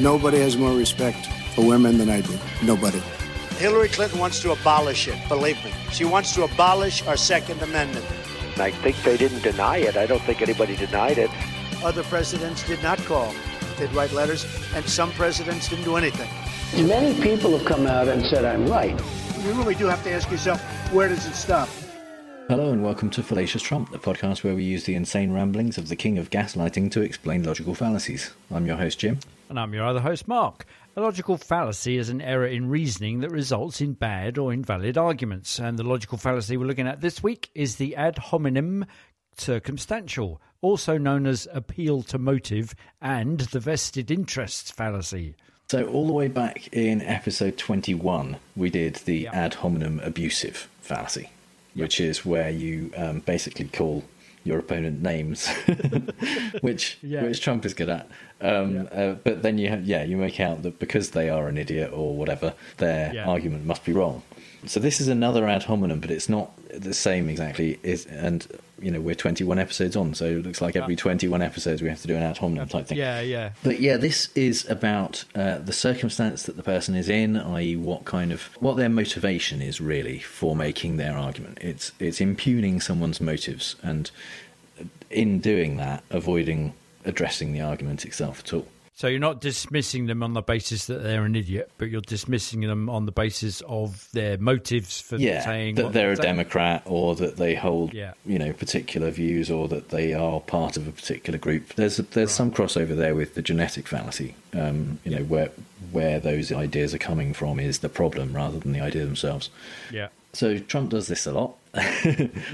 Nobody has more respect for women than I do. Nobody. Hillary Clinton wants to abolish it, believe me. She wants to abolish our Second Amendment. I think they didn't deny it. I don't think anybody denied it. Other presidents did not call. They'd write letters, and some presidents didn't do anything. Many people have come out and said I'm right. You really do have to ask yourself, where does it stop? Hello and welcome to Fallacious Trump, the podcast where we use the insane ramblings of the king of gaslighting to explain logical fallacies. I'm your host, Jim. And I'm your other host, Mark. A logical fallacy is an error in reasoning that results in bad or invalid arguments. And the logical fallacy we're looking at this week is the ad hominem circumstantial, also known as appeal to motive and the vested interests fallacy. So, all the way back in episode 21, we did the Yeah. ad hominem abusive fallacy, which is where you um, basically call your opponent names, which Yeah. which Trump is good at. Um, uh, but then you have, yeah, you make out that because they are an idiot or whatever, their Yeah. argument must be wrong. So this is another ad hominem, but it's not the same exactly. Is and you know we're 21 episodes on, so it looks like every 21 episodes we have to do an ad hominem type thing. Yeah, yeah. But yeah, this is about uh, the circumstance that the person is in, i.e., what kind of what their motivation is really for making their argument. It's it's impugning someone's motives, and in doing that, avoiding addressing the argument itself at all. So you're not dismissing them on the basis that they're an idiot, but you're dismissing them on the basis of their motives for Yeah, saying that what they're a saying. Democrat, or that they hold Yeah. you know particular views, or that they are part of a particular group. There's there's some crossover there with the genetic fallacy. Um, you know where where those ideas are coming from is the problem rather than the idea themselves. Yeah. So Trump does this a lot, as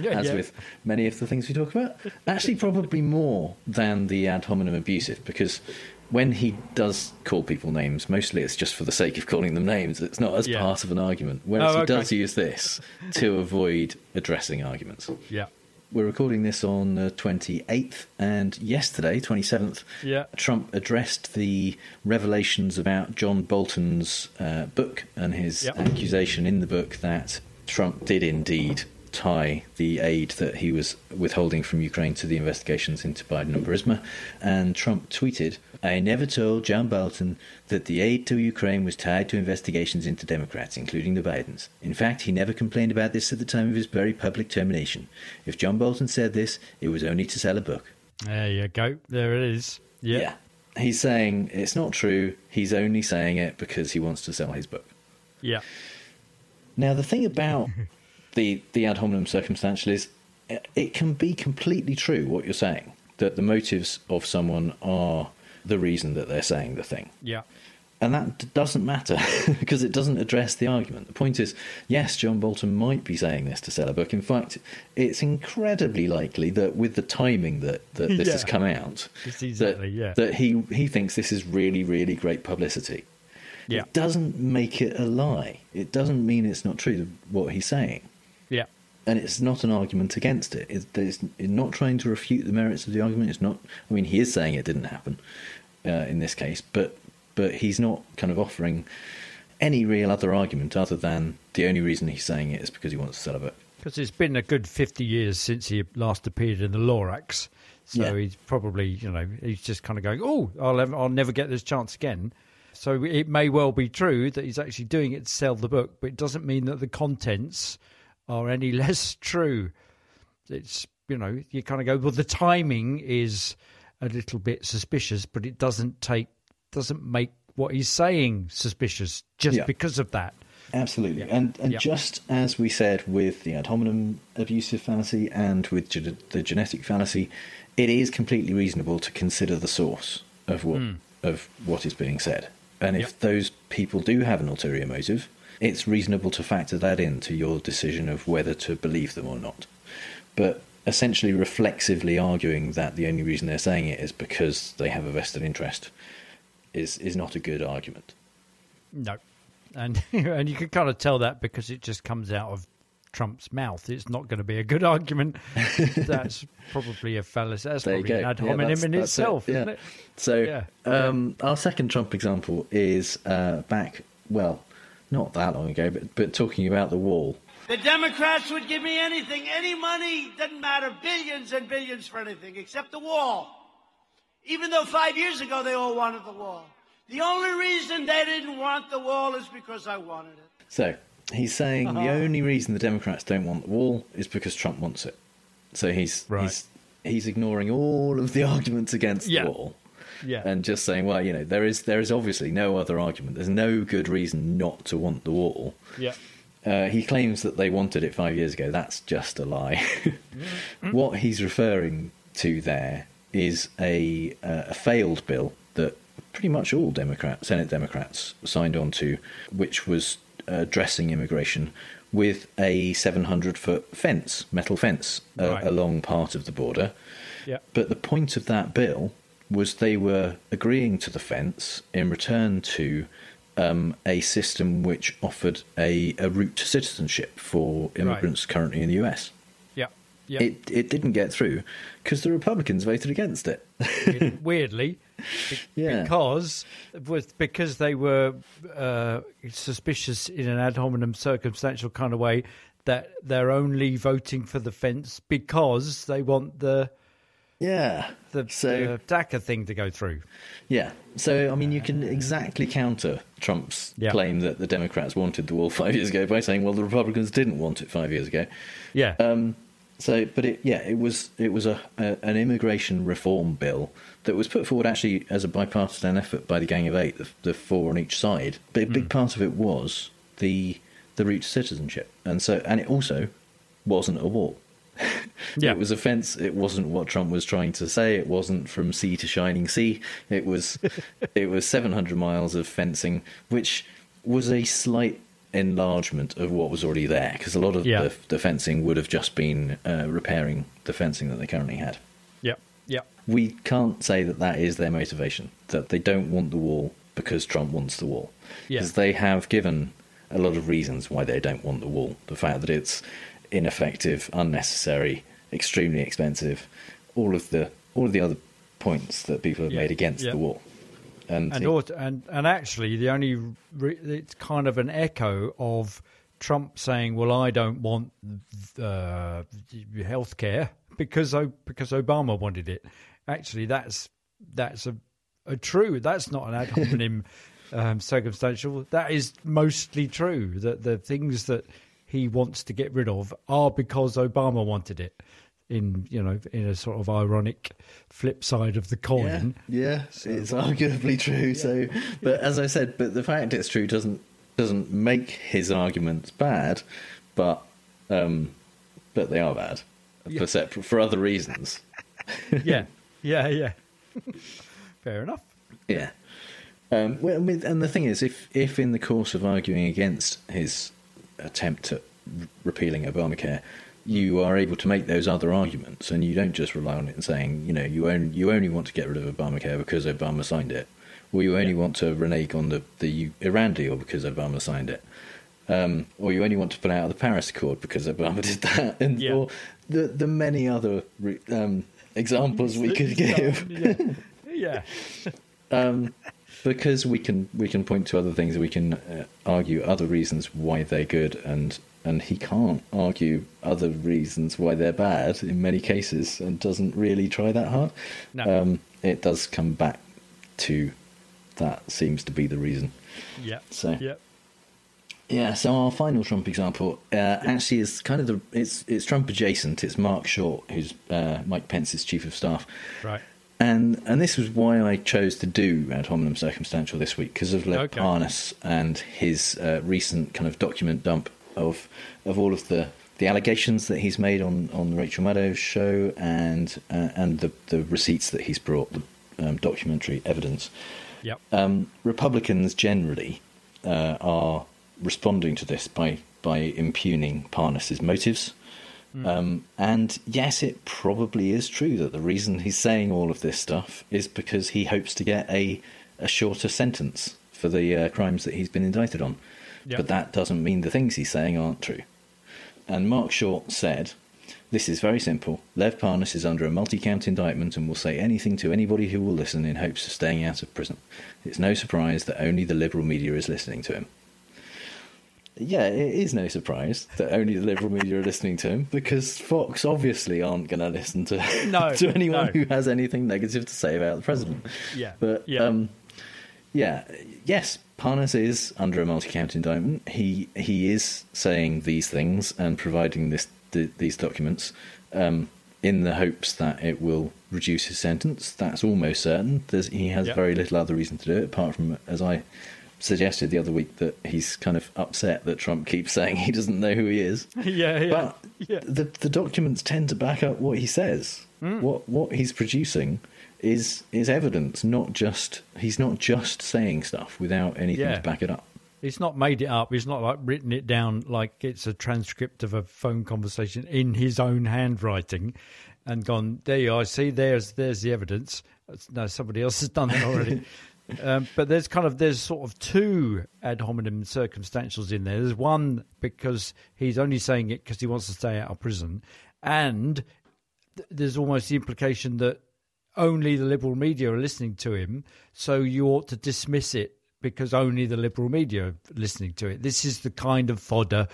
yeah. with many of the things we talk about. Actually, probably more than the ad hominem abusive, because when he does call people names, mostly it's just for the sake of calling them names. It's not as Yeah. part of an argument. Whereas Oh, he okay. does use this to avoid addressing arguments. Yeah. We're recording this on the 28th, and yesterday, 27th, Yeah. Trump addressed the revelations about John Bolton's uh, book and his accusation in the book that Trump did indeed tie the aid that he was withholding from Ukraine to the investigations into Biden and Burisma. And Trump tweeted, I never told John Bolton that the aid to Ukraine was tied to investigations into Democrats, including the Bidens. In fact, he never complained about this at the time of his very public termination. If John Bolton said this, it was only to sell a book. There you go. There it is. Yeah. He's saying it's not true. He's only saying it because he wants to sell his book. Yeah. Now, the thing about the the ad hominem circumstantial is it can be completely true what you're saying that the motives of someone are the reason that they're saying the thing. Yeah. And that d- doesn't matter because it doesn't address the argument. The point is, yes, John Bolton might be saying this to sell a book. In fact, it's incredibly likely that with the timing that, that this has come out, exactly, that, yeah. that he, he thinks this is really, really great publicity. Yeah. It doesn't make it a lie. It doesn't mean it's not true, what he's saying. And it's not an argument against it. It's, it's not trying to refute the merits of the argument. It's not. I mean, he is saying it didn't happen uh, in this case, but but he's not kind of offering any real other argument other than the only reason he's saying it is because he wants to sell a book. Because it's been a good 50 years since he last appeared in the Lorax. So Yeah. he's probably, you know, he's just kind of going, oh, I'll, never, I'll never get this chance again. So it may well be true that he's actually doing it to sell the book, but it doesn't mean that the contents are any less true. It's, you know, you kind of go, well, the timing is a little bit suspicious, but it doesn't take, doesn't make what he's saying suspicious just Yeah. because of that. Absolutely. And and Yeah. just as we said with the ad hominem abusive fallacy and with ge- the genetic fallacy, it is completely reasonable to consider the source of what hmm. of what is being said. And if those people do have an ulterior motive, it's reasonable to factor that into your decision of whether to believe them or not. But essentially reflexively arguing that the only reason they're saying it is because they have a vested interest is is not a good argument. No, and and you can kind of tell that because it just comes out of Trump's mouth. It's not going to be a good argument. that's probably a fallacy. That's There probably an ad Yeah, hominem that's- in that's it, itself, yeah. isn't it? So, Yeah. um, our second Trump example is uh, back, well, not that long ago, but, but talking about the wall. The Democrats would give me anything, any money, doesn't matter, billions and billions for anything except the wall. Even though five years ago they all wanted the wall. The only reason they didn't want the wall is because I wanted it. So he's saying Uh-huh. the only reason the Democrats don't want the wall is because Trump wants it. So he's Right. he's he's ignoring all of the arguments against Yeah. the wall. Yeah. And just saying, well, you know, there is there is obviously no other argument. There's no good reason not to want the wall. yeah. Uh, he claims that they wanted it five years ago. That's just a lie. what he's referring to there is a uh, a failed bill that pretty much all Democrat Senate Democrats signed on to, which was addressing immigration with a 700 foot fence, metal fence, uh, Right. along part of the border. Yeah. But the point of that bill was they were agreeing to the fence in return to um, a system which offered a, a route to citizenship for immigrants currently in the US. Yeah. Yeah. It it didn't get through because the Republicans voted against it. weirdly, be- Yeah. because was because they were uh, suspicious in an ad hominem circumstantial kind of way that they're only voting for the fence because they want the yeah. the, so the DACA thing to go through. yeah. So I mean, you can exactly counter Trump's Yeah. claim that the Democrats wanted the wall five years ago by saying, well, the Republicans didn't want it five years ago. Yeah, Um, so, but it, yeah, it was it was a, a an immigration reform bill that was put forward actually as a bipartisan effort by the Gang of Eight, the, the four on each side. But a big Hmm. part of it was the the route to citizenship, and so and it also wasn't a wall. Yeah. It was a fence. It wasn't what Trump was trying to say. It wasn't from sea to shining sea. It was it was 700 miles of fencing, which was a slight enlargement of what was already there because a lot of Yeah. the, the fencing would have just been uh, repairing the fencing that they currently had. yeah, yeah, We can't say that that is their motivation. That they don't want the wall because Trump wants the wall. Yeah. Because they have given a lot of reasons why they don't want the wall. The fact that it's ineffective, unnecessary, extremely expensive, all of the all of the other points that people have Yeah. made against Yeah. the wall. And, and it- and and actually, the only re- it's kind of an echo of Trump saying, "Well, I don't want uh, health care because because Obama wanted it." Actually, that's that's a, a true. That's not an ad hominem um, circumstantial. That is mostly true. That the things that he wants to get rid of are because Obama wanted it. In you know, in a sort of ironic flip side of the coin. Yeah, yeah, it's arguably true. So, but as I said, but the fact it's true doesn't doesn't make his arguments bad, but um, but they are bad for separate for other reasons. yeah, yeah, yeah. Fair enough. Yeah. Um, well, and the thing is, if if in the course of arguing against his attempt at repealing Obamacare, you are able to make those other arguments, and you don't just rely on it and saying, you know, you only you only want to get rid of Obamacare because Obama signed it, or you only want to renege on the the Iran deal because Obama signed it, um, or you only want to pull out of the Paris Accord because Obama did that, and Yeah. or the the many other um, examples we could give. yeah, um, because we can we can point to other things, we can uh, argue other reasons why they're good, and and he can't argue other reasons why they're bad in many cases, and doesn't really try that hard. No. Um, it does come back to that seems to be the reason. yeah, So- yeah, Yeah, so our final Trump example uh, actually is kind of the it's it's Trump adjacent. It's Mark Short, who's uh, Mike Pence's chief of staff. right, And and this was why I chose to do ad hominem circumstantial this week because of Lev Okay. Parnas and his uh, recent kind of document dump of of all of the, the allegations that he's made on, on the Rachel Maddow show and uh, and the the receipts that he's brought the um, documentary evidence. yep, Um, Republicans generally uh, are responding to this by by impugning Parnas's motives. Um, and yes, it probably is true that the reason he's saying all of this stuff is because he hopes to get a a shorter sentence for the uh, crimes that he's been indicted on. Yep. But that doesn't mean the things he's saying aren't true. And Mark Short said, This is very simple. Lev Parnas is under a multi count indictment and will say anything to anybody who will listen in hopes of staying out of prison. It's no surprise that only the liberal media is listening to him. Yeah, it is no surprise that only the liberal media are listening to him because Fox obviously aren't going to listen to No, to anyone no. who has anything negative to say about the president. Yeah, but yeah. um, yeah, yes, Parnas is under a multi-count indictment. He he is saying these things and providing this th- these documents um, in the hopes that it will reduce his sentence. That's almost certain. There's, he has Yeah. very little other reason to do it, apart from, as I suggested the other week, that he's kind of upset that Trump keeps saying he doesn't know who he is. yeah, yeah, But yeah. the the documents tend to back up what he says. Hmm. What what he's producing is is evidence, not just he's not just saying stuff without anything Yeah. to back it up. He's not made it up. He's not like written it down like it's a transcript of a phone conversation in his own handwriting, and gone there. You are. See, there's there's the evidence. No, somebody else has done that already. um, but there's kind of there's sort of two ad hominem circumstantials in there. There's one because he's only saying it because he wants to stay out of prison, and th- there's almost the implication that only the liberal media are listening to him, so you ought to dismiss it because only the liberal media are listening to it. This is the kind of fodder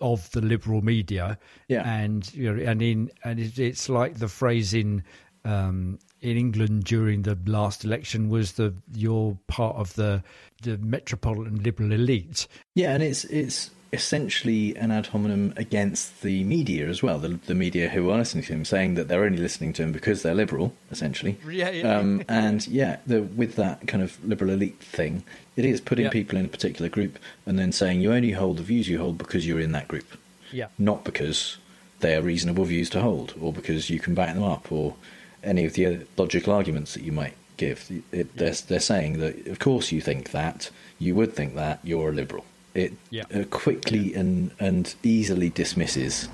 of the liberal media, Yeah. and you know, and in and it's like the phrase in um, in England during the last election was the you're part of the the metropolitan liberal elite. Yeah, and it's it's essentially an ad hominem against the media as well. The, the media who are listening to him, saying that they're only listening to him because they're liberal, essentially. Yeah, yeah. Um, and yeah, the, with that kind of liberal elite thing, it is putting Yeah. people in a particular group and then saying you only hold the views you hold because you're in that group, Yeah, not because they are reasonable views to hold or because you can back them up or any of the other logical arguments that you might give. It, they're, they're saying that, of course, you think that, you would think that, you're a liberal. It Yeah. uh, quickly and, and easily dismisses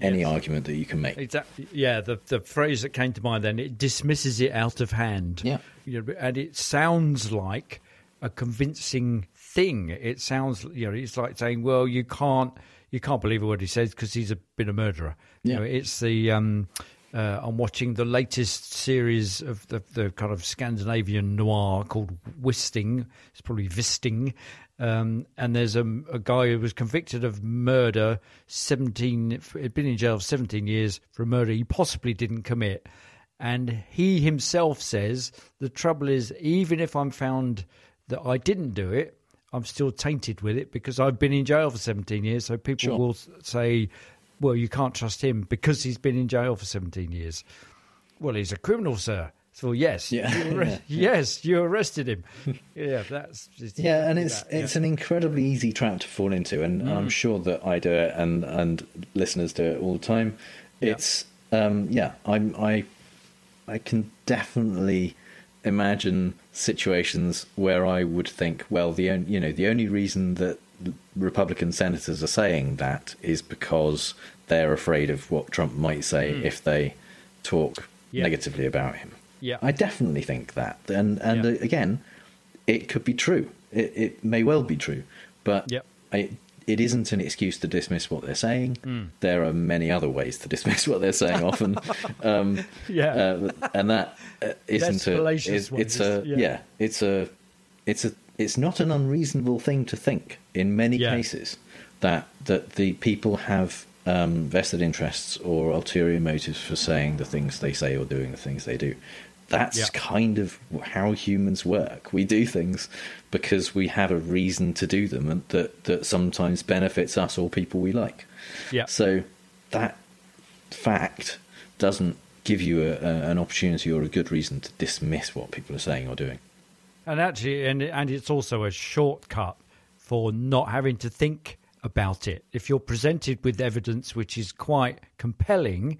any argument that you can make. Exactly. Yeah, the the phrase that came to mind then it dismisses it out of hand. Yeah. You know, and it sounds like a convincing thing. It sounds, you know, it's like saying, well, you can't you can't believe what he says because he's a, been a murderer. You Yeah. know, it's the um, uh, I'm watching the latest series of the, the kind of Scandinavian noir called Wisting. It's probably Visting. Um, and there's a, a guy who was convicted of murder, 17, had been in jail for 17 years for a murder he possibly didn't commit. And he himself says the trouble is, even if I'm found that I didn't do it, I'm still tainted with it because I've been in jail for 17 years. So people Sure. will say, well, you can't trust him because he's been in jail for 17 years. Well, he's a criminal, sir. So yes, Yeah. you arre- yes, you arrested him. yeah, that's just, Yeah, and it's that, yeah. it's an incredibly easy trap to fall into, and I'm sure that I do it, and and listeners do it all the time. Yeah. It's um, yeah, I'm I I can definitely imagine situations where I would think, well, the on- you know the only reason that Republican senators are saying that is because they're afraid of what Trump might say if they talk Yeah. negatively about him. Yeah. I definitely think that, and and Yeah. again, it could be true. It, it may well be true, but Yep. I, it isn't an excuse to dismiss what they're saying. Hmm. There are many other ways to dismiss what they're saying. Often, um, Yeah. uh, and that uh, isn't a. it- it's a yeah. yeah. It's a. It's a. It's not an unreasonable thing to think in many Yeah. cases that that the people have um, vested interests or ulterior motives for saying the things they say or doing the things they do. That's Yeah. kind of how humans work. We do things because we have a reason to do them, and that that sometimes benefits us or people we like. Yeah. So that fact doesn't give you a, a, an opportunity or a good reason to dismiss what people are saying or doing. And actually, and and it's also a shortcut for not having to think about it. If you're presented with evidence which is quite compelling,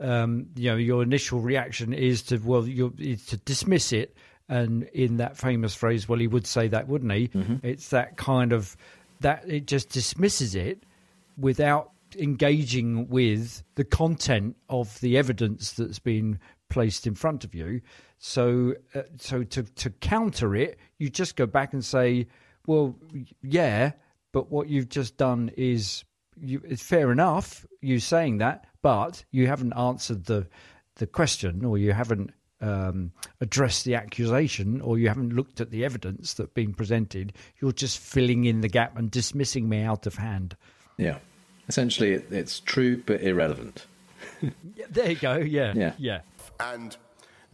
um, you know your initial reaction is to well, is to dismiss it. And in that famous phrase, well, he would say that, wouldn't he? It's that kind of that it just dismisses it without engaging with the content of the evidence that's been placed in front of you. So, uh, so to to counter it, you just go back and say, "Well, yeah, but what you've just done is you, it's fair enough. You saying that, but you haven't answered the the question, or you haven't." Um, addressed the accusation, or you haven't looked at the evidence that's been presented. You're just filling in the gap and dismissing me out of hand. Yeah. Essentially, it, it's true but irrelevant. There you go. Yeah, Yeah. yeah. And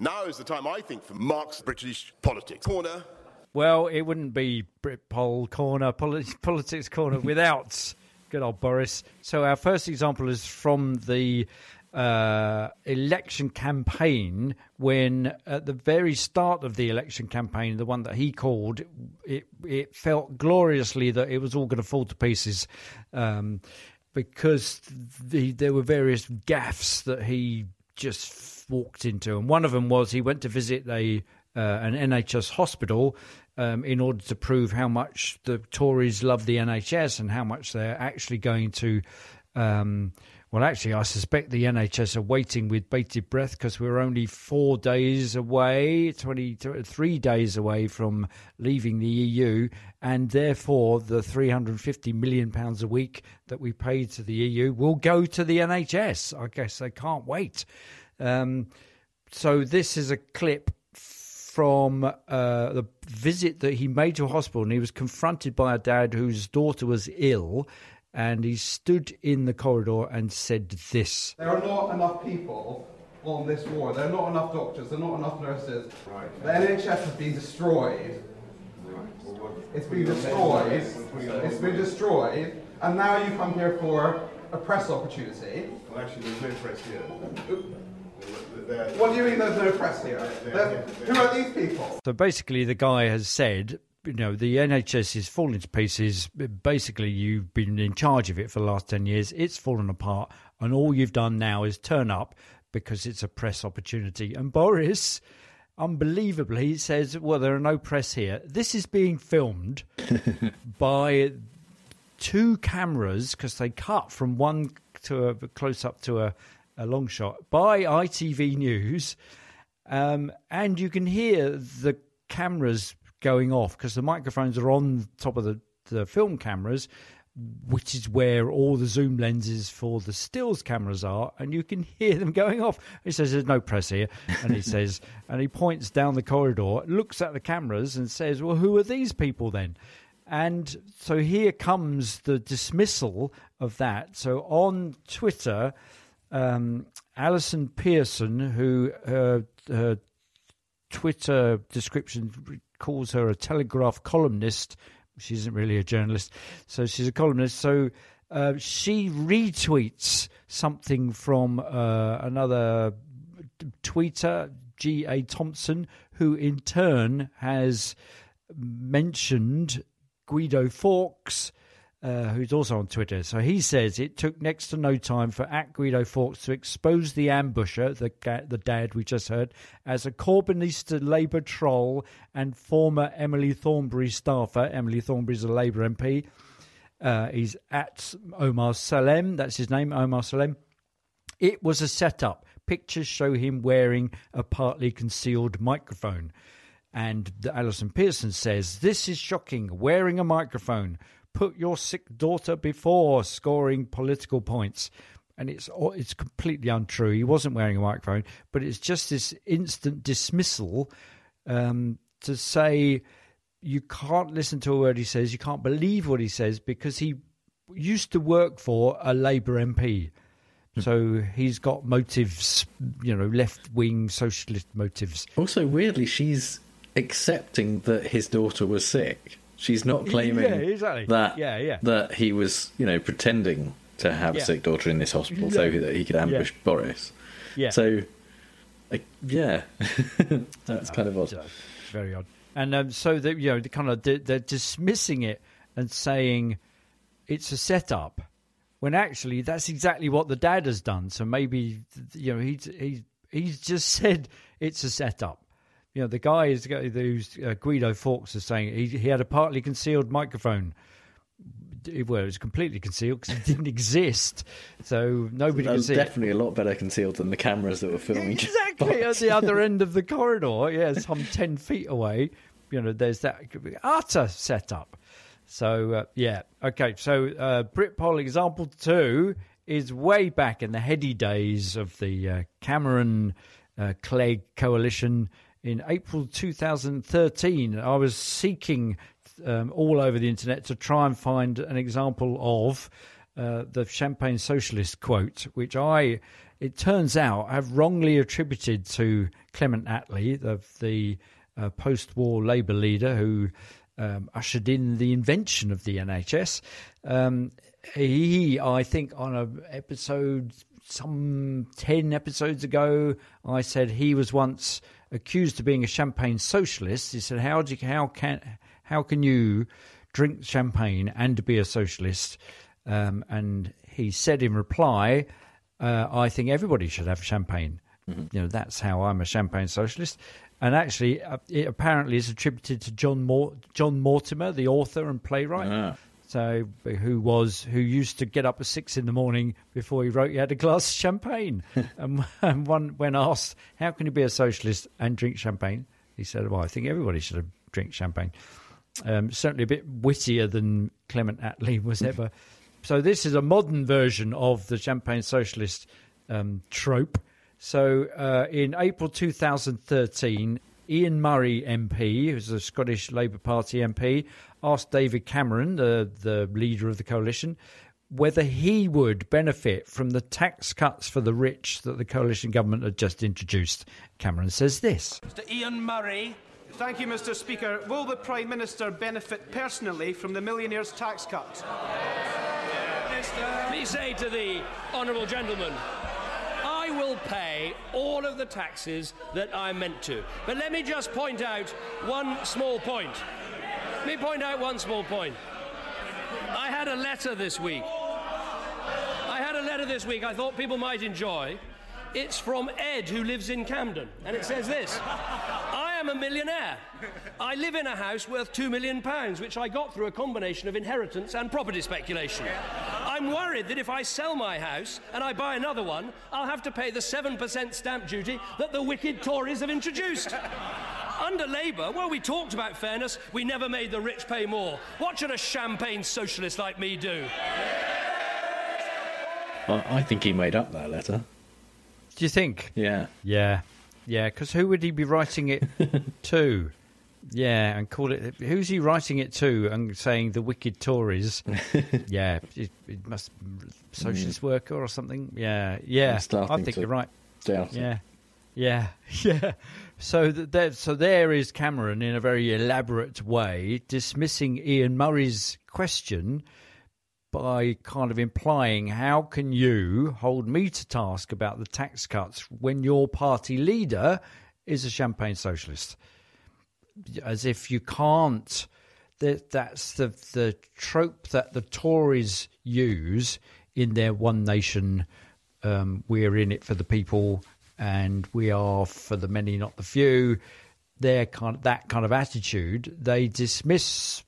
now is the time, I think, for Mark's British politics. Corner, Well, it wouldn't be Brit Poll Corner, polit- Politics Corner without good old Boris. So, our first example is from the uh, election campaign when, at the very start of the election campaign, the one that he called, it, it felt gloriously that it was all going to fall to pieces. Um, because the, there were various gaffes that he just walked into, and one of them was he went to visit a uh, an NHS hospital um, in order to prove how much the Tories love the NHS and how much they're actually going to. Um, well, actually, I suspect the NHS are waiting with bated breath because we're only four days away, 23 days away from leaving the EU, and therefore the 350 million pounds a week that we pay to the EU will go to the NHS. I guess they can't wait. Um, so this is a clip from uh, the visit that he made to a hospital, and he was confronted by a dad whose daughter was ill, and he stood in the corridor and said this. There are not enough people on this ward. There are not enough doctors. There are not enough nurses. Right. The NHS has been destroyed. It's been destroyed. It's been destroyed. And now you come here for a press opportunity. Well, actually, there's no press here. What do you mean there's no press here? There's- Who are these people? So basically, the guy has said, you know, the NHS is falling to pieces. Basically, you've been in charge of it for the last 10 years. It's fallen apart. And all you've done now is turn up because it's a press opportunity. And Boris, unbelievably, says, well, there are no press here. This is being filmed by two cameras because they cut from one to a close up to a, a long shot by ITV News. Um, and you can hear the cameras going off because the microphones are on top of the, the film cameras, which is where all the zoom lenses for the stills cameras are, and you can hear them going off. He says, There's no press here. And he says, and he points down the corridor, looks at the cameras, and says, Well, who are these people then? And so here comes the dismissal of that. So on Twitter, um, Allison Pearson, who her, her Twitter description calls her a Telegraph columnist. She isn't really a journalist, so she's a columnist. So uh, she retweets something from uh, another tweeter, G. A. Thompson, who in turn has mentioned Guido Fawkes, uh, who's also on Twitter. So he says it took next to no time for at Guido Fawkes to expose the ambusher, the the dad we just heard, as a Corbynista Labour troll and former Emily Thornberry staffer. Emily Thornberry's a Labour MP. Uh, he's at Omar Salem. That's his name, Omar Salem. It was a setup. Pictures show him wearing a partly concealed microphone. And Allison Pearson says, This is shocking. Wearing a microphone. Put your sick daughter before scoring political points. And it's it's completely untrue. He wasn't wearing a microphone, but it's just this instant dismissal um, to say you can't listen to a word he says, you can't believe what he says because he used to work for a Labour MP. So he's got motives, you know, left wing socialist motives. Also, weirdly, she's accepting that his daughter was sick. She's not claiming Yeah, exactly. that Yeah, yeah. that he was, you know, pretending to have Yeah. a sick daughter in this hospital so that he could ambush Boris. Yeah. So, like, yeah, that's kind of odd. So, very odd. And um, so that you know, they kind of they're dismissing it and saying it's a setup, when actually that's exactly what the dad has done. So maybe you know he's he he's just said it's a setup. You know, the guy is who's uh, Guido Fawkes is saying he he had a partly concealed microphone. Well, it was completely concealed because it didn't exist, so nobody That could was see it. definitely a lot better concealed than the cameras that were filming. Exactly at the other end of the corridor, yeah, some ten feet away. You know, there's that utter setup. So uh, yeah, okay. So uh, Britpol example two is way back in the heady days of the uh, Cameron uh, Clegg coalition in April 2013. I was seeking um, all over the internet to try and find an example of uh, the Champagne Socialist quote, which I, it turns out, have wrongly attributed to Clement Attlee, the, the a post-war Labour leader who um, ushered in the invention of the NHS. Um, he, I think, on a episode some ten episodes ago, I said he was once accused of being a champagne socialist. He said, "How do you, how can how can you drink champagne and be a socialist?" Um, and he said in reply, uh, "I think everybody should have champagne." You know, that's how I'm a champagne socialist. And actually, uh, it apparently is attributed to John Mor- John Mortimer, the author and playwright. Ah. So, who was who used to get up at six in the morning before he wrote? He had a glass of champagne, and, and one when asked, "How can you be a socialist and drink champagne?" He said, "Well, I think everybody should have drink champagne." Um, certainly a bit wittier than Clement Attlee was ever. so this is a modern version of the champagne socialist um, trope. So uh, in April 2013, Ian Murray MP, who's a Scottish Labour Party MP, asked David Cameron, the, the leader of the coalition, whether he would benefit from the tax cuts for the rich that the coalition government had just introduced. Cameron says this. Mr Ian Murray. Thank you, Mr Speaker. Will the Prime Minister benefit personally from the millionaire's tax cut? Let me say to the honourable gentleman, I will pay all of the taxes that I'm meant to. But let me just point out one small point. Let me point out one small point. I had a letter this week. I had a letter this week I thought people might enjoy. It's from Ed, who lives in Camden, and it says this I am a millionaire. I live in a house worth £2 million, which I got through a combination of inheritance and property speculation. I'm worried that if I sell my house and I buy another one, I'll have to pay the 7% stamp duty that the wicked Tories have introduced. Under Labour, well, we talked about fairness, we never made the rich pay more. What should a champagne socialist like me do? I I think he made up that letter. Do you think? Yeah. Yeah, yeah. Because who would he be writing it to? Yeah, and call it. Who's he writing it to and saying the wicked Tories? yeah, it, it must socialist mm. worker or something. Yeah, yeah. I'm I starting think to you're right. doubt it. Yeah, yeah, yeah. So th- there, so there is Cameron in a very elaborate way dismissing Ian Murray's question by kind of implying how can you hold me to task about the tax cuts when your party leader is a champagne socialist? As if you can't that that's the the trope that the Tories use in their one nation um, we're in it for the people and we are for the many not the few their kind of, that kind of attitude they dismiss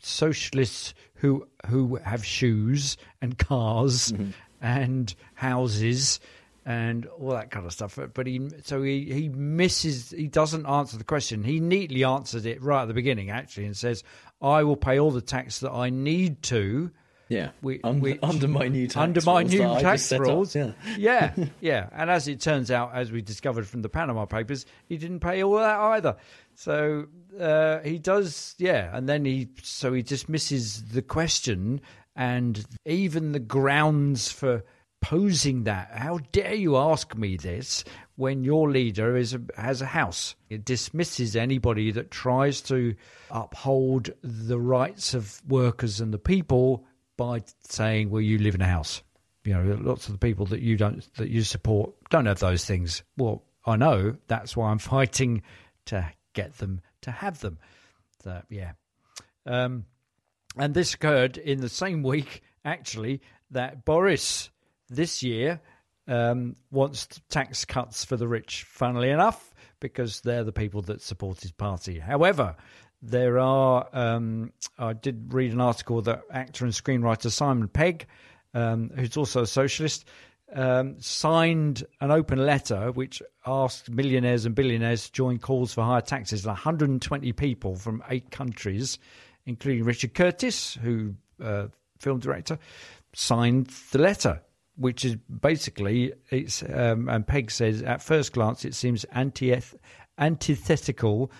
socialists who who have shoes and cars mm-hmm. and houses and all that kind of stuff. But he so he he misses. He doesn't answer the question. He neatly answered it right at the beginning, actually, and says, "I will pay all the tax that I need to." Yeah. We- under, which- under my new tax under my new tax up, rules. Yeah. yeah, yeah. And as it turns out, as we discovered from the Panama Papers, he didn't pay all that either. So uh, he does, yeah. And then he, so he dismisses the question and even the grounds for posing that. How dare you ask me this when your leader is a, has a house? It dismisses anybody that tries to uphold the rights of workers and the people by saying, "Well, you live in a house." You know, lots of the people that you don't that you support don't have those things. Well, I know that's why I'm fighting to get them to have them. So yeah, um, and this occurred in the same week actually that Boris this year um, wants tax cuts for the rich. Funnily enough, because they're the people that support his party. However, there are. Um, I did read an article that actor and screenwriter Simon Pegg, um, who's also a socialist, um, signed an open letter which asked millionaires and billionaires to join calls for higher taxes. 120 people from eight countries, including Richard Curtis, who uh, film director, signed the letter. Which is basically it's um, and Pegg says at first glance it seems anti antithetical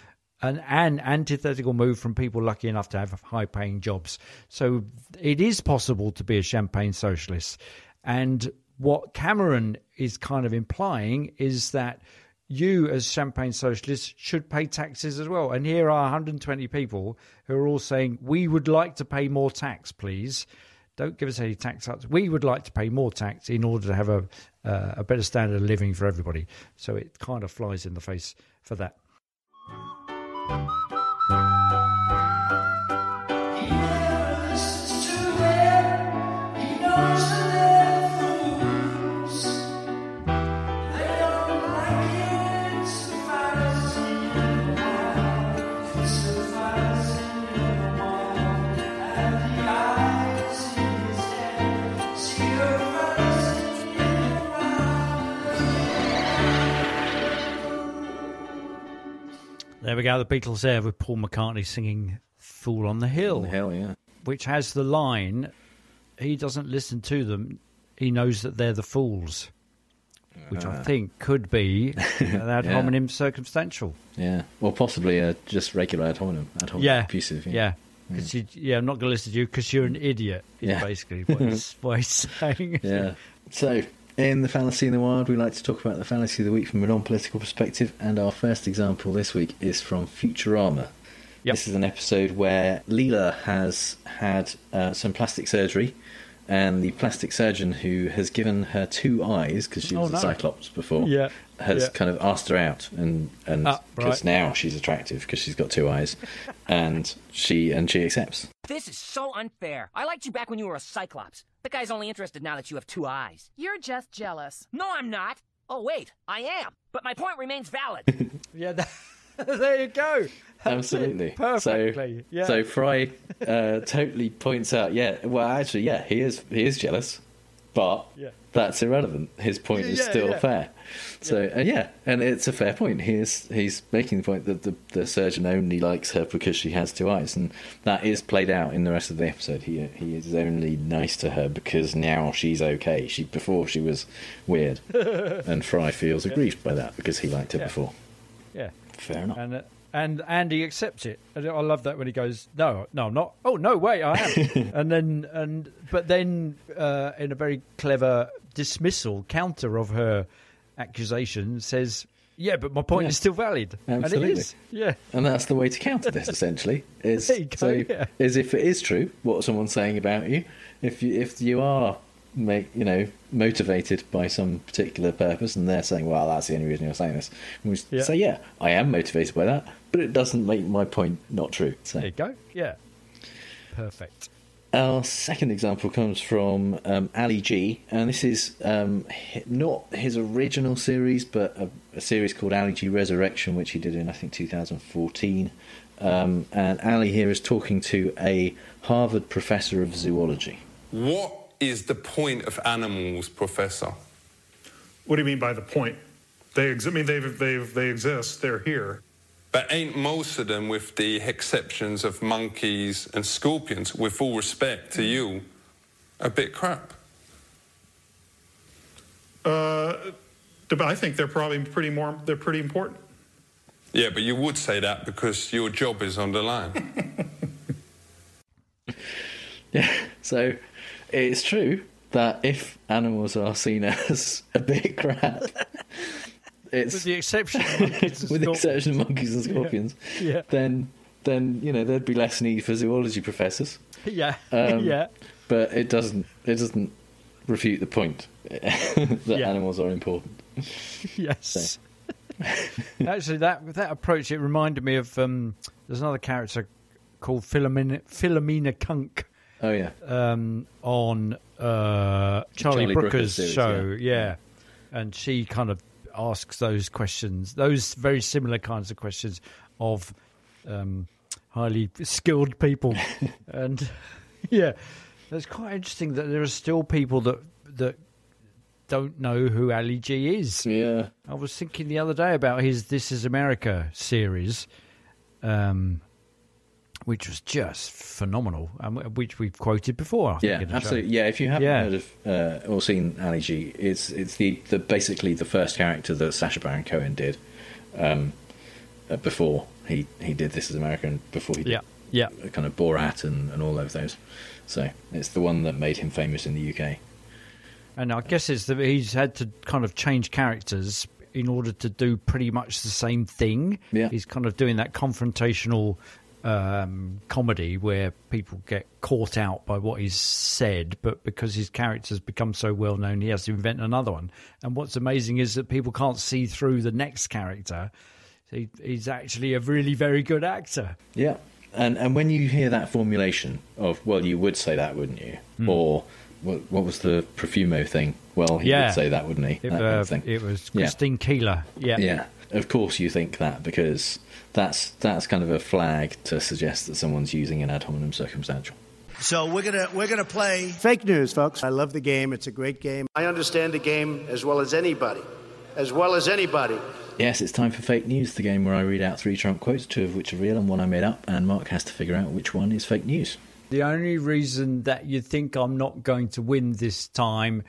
an, an antithetical move from people lucky enough to have high paying jobs. So it is possible to be a champagne socialist. And what Cameron is kind of implying is that you, as champagne socialists, should pay taxes as well. And here are 120 people who are all saying, we would like to pay more tax, please. Don't give us any tax cuts. We would like to pay more tax in order to have a, uh, a better standard of living for everybody. So it kind of flies in the face for that. Bye. There we go, the Beatles there with Paul McCartney singing Fool on the Hill. Hell yeah. Which has the line, he doesn't listen to them, he knows that they're the fools. Which I Ah. think could be an ad Yeah. hominem circumstantial. Yeah. Well, possibly uh, just regular ad hominem. Ad hominem Yeah. abusive. Yeah. 'Cause you, yeah, I'm not going to listen to you because you're an idiot. Is Yeah. basically what he's, what he's saying. yeah. So, in the Fallacy in the Wild, we like to talk about the Fallacy of the Week from a non political perspective, and our first example this week is from Futurama. This is an episode where Leela has had uh, some plastic surgery, and the plastic surgeon who has given her two eyes, because she Oh, was a. Cyclops before, Yeah. has Yeah. kind of asked her out, and and Ah, because right. now she's attractive because she's got two eyes, and she and she accepts. This is so unfair. I liked you back when you were a Cyclops. The guy's only interested now that you have two eyes. You're just jealous. No, I'm not. Oh, wait, I am. But my point remains valid. yeah, that, there you go. Absolutely. Perfectly. So, yeah. so Fry uh, totally points out, yeah, well, actually, yeah, he is he is jealous, but Yeah. that's irrelevant. His point is Yeah, still fair. So, and yeah, and it's a fair point. He is he's making the point that the, the surgeon only likes her because she has two eyes, and that is played out in the rest of the episode. He he is only nice to her because now she's okay. She before she was weird, and Fry feels aggrieved by that because he liked her before. Yeah. Fair enough. And uh, and Andy accepts it. And I love that when he goes, "No, no, I'm not. Oh no, wait, I am." and then and but then uh, in a very clever dismissal counter of her accusation says, "Yeah, but my point Yeah. is still valid." Absolutely. And it is. Yeah. And that's the way to counter this, essentially. Is go, so yeah. is if it is true what someone's saying about you, if you if you are make you know motivated by some particular purpose, and they're saying, "Well, that's the only reason you're saying this," and we Yeah. say, "Yeah, I am motivated by that," but it doesn't make my point not true. So There you go. Yeah. Perfect. our second example comes from um, Ali G, and this is um, not his original series, but a, a series called Ali G Resurrection, which he did in I think 2014. Um, and Ali here is talking to a Harvard professor of zoology. What is the point of animals, Professor? What do you mean by the point? They ex- I mean, they've, they've, they exist. They're here. But ain't most of them, with the exceptions of monkeys and scorpions, with all respect to you, a bit crap? Uh, but I think they're probably pretty more. They're pretty important. Yeah, but you would say that because your job is on the line. Yeah, so it's true that if animals are seen as a bit crap, it's With the exception of monkeys with the exception of monkeys and scorpions, Yeah. then then you know there'd be less need for zoology professors. Yeah. Um, yeah. but it doesn't it doesn't refute the point that Yeah. animals are important. yes. Actually, that that approach it reminded me of um, there's another character called Philomena Philomena Kunk. Oh yeah, um, on uh, Charlie, Charlie Brooker's, Brooker's series, show, yeah. yeah. and she kind of asks those questions, those very similar kinds of questions of um, highly skilled people, and yeah, it's quite interesting that there are still people that that don't know who Ali G is. Yeah, I was thinking the other day about his "This Is America" series. Um, which was just phenomenal, um, which we've quoted before. Think, Yeah, the show. absolutely. Yeah, if you haven't Yeah. heard of uh, or seen Ali G, it's it's the, the basically the first character that Sacha Baron Cohen did um, uh, before he, he did This Is America and before he did Yeah, yeah. kind of Borat and, and all of those. So it's the one that made him famous in the UK. And I guess it's that he's had to kind of change characters in order to do pretty much the same thing. Yeah. He's kind of doing that confrontational um, comedy where people get caught out by what he's said, but because his character's become so well known, he has to invent another one. And what's amazing is that people can't see through the next character. He, he's actually a really very good actor. Yeah. And and when you hear that formulation of well, you would say that, wouldn't you? Hmm. Or what, what was the Profumo thing? Well, he Yeah. would say that, wouldn't he? It, That kind of uh, thing. it was Yeah. Christine Keeler. Yeah. Yeah, of course you think that because that's that's kind of a flag to suggest that someone's using an ad hominem circumstantial. So we're gonna we're gonna play. Fake news, folks. I love the game. It's a great game. I understand the game as well as anybody, as well as anybody. Yes, it's time for fake news, the game where I read out three Trump quotes, two of which are real and one I made up, and Mark has to figure out which one is fake news. The only reason that you think I'm not going to win this time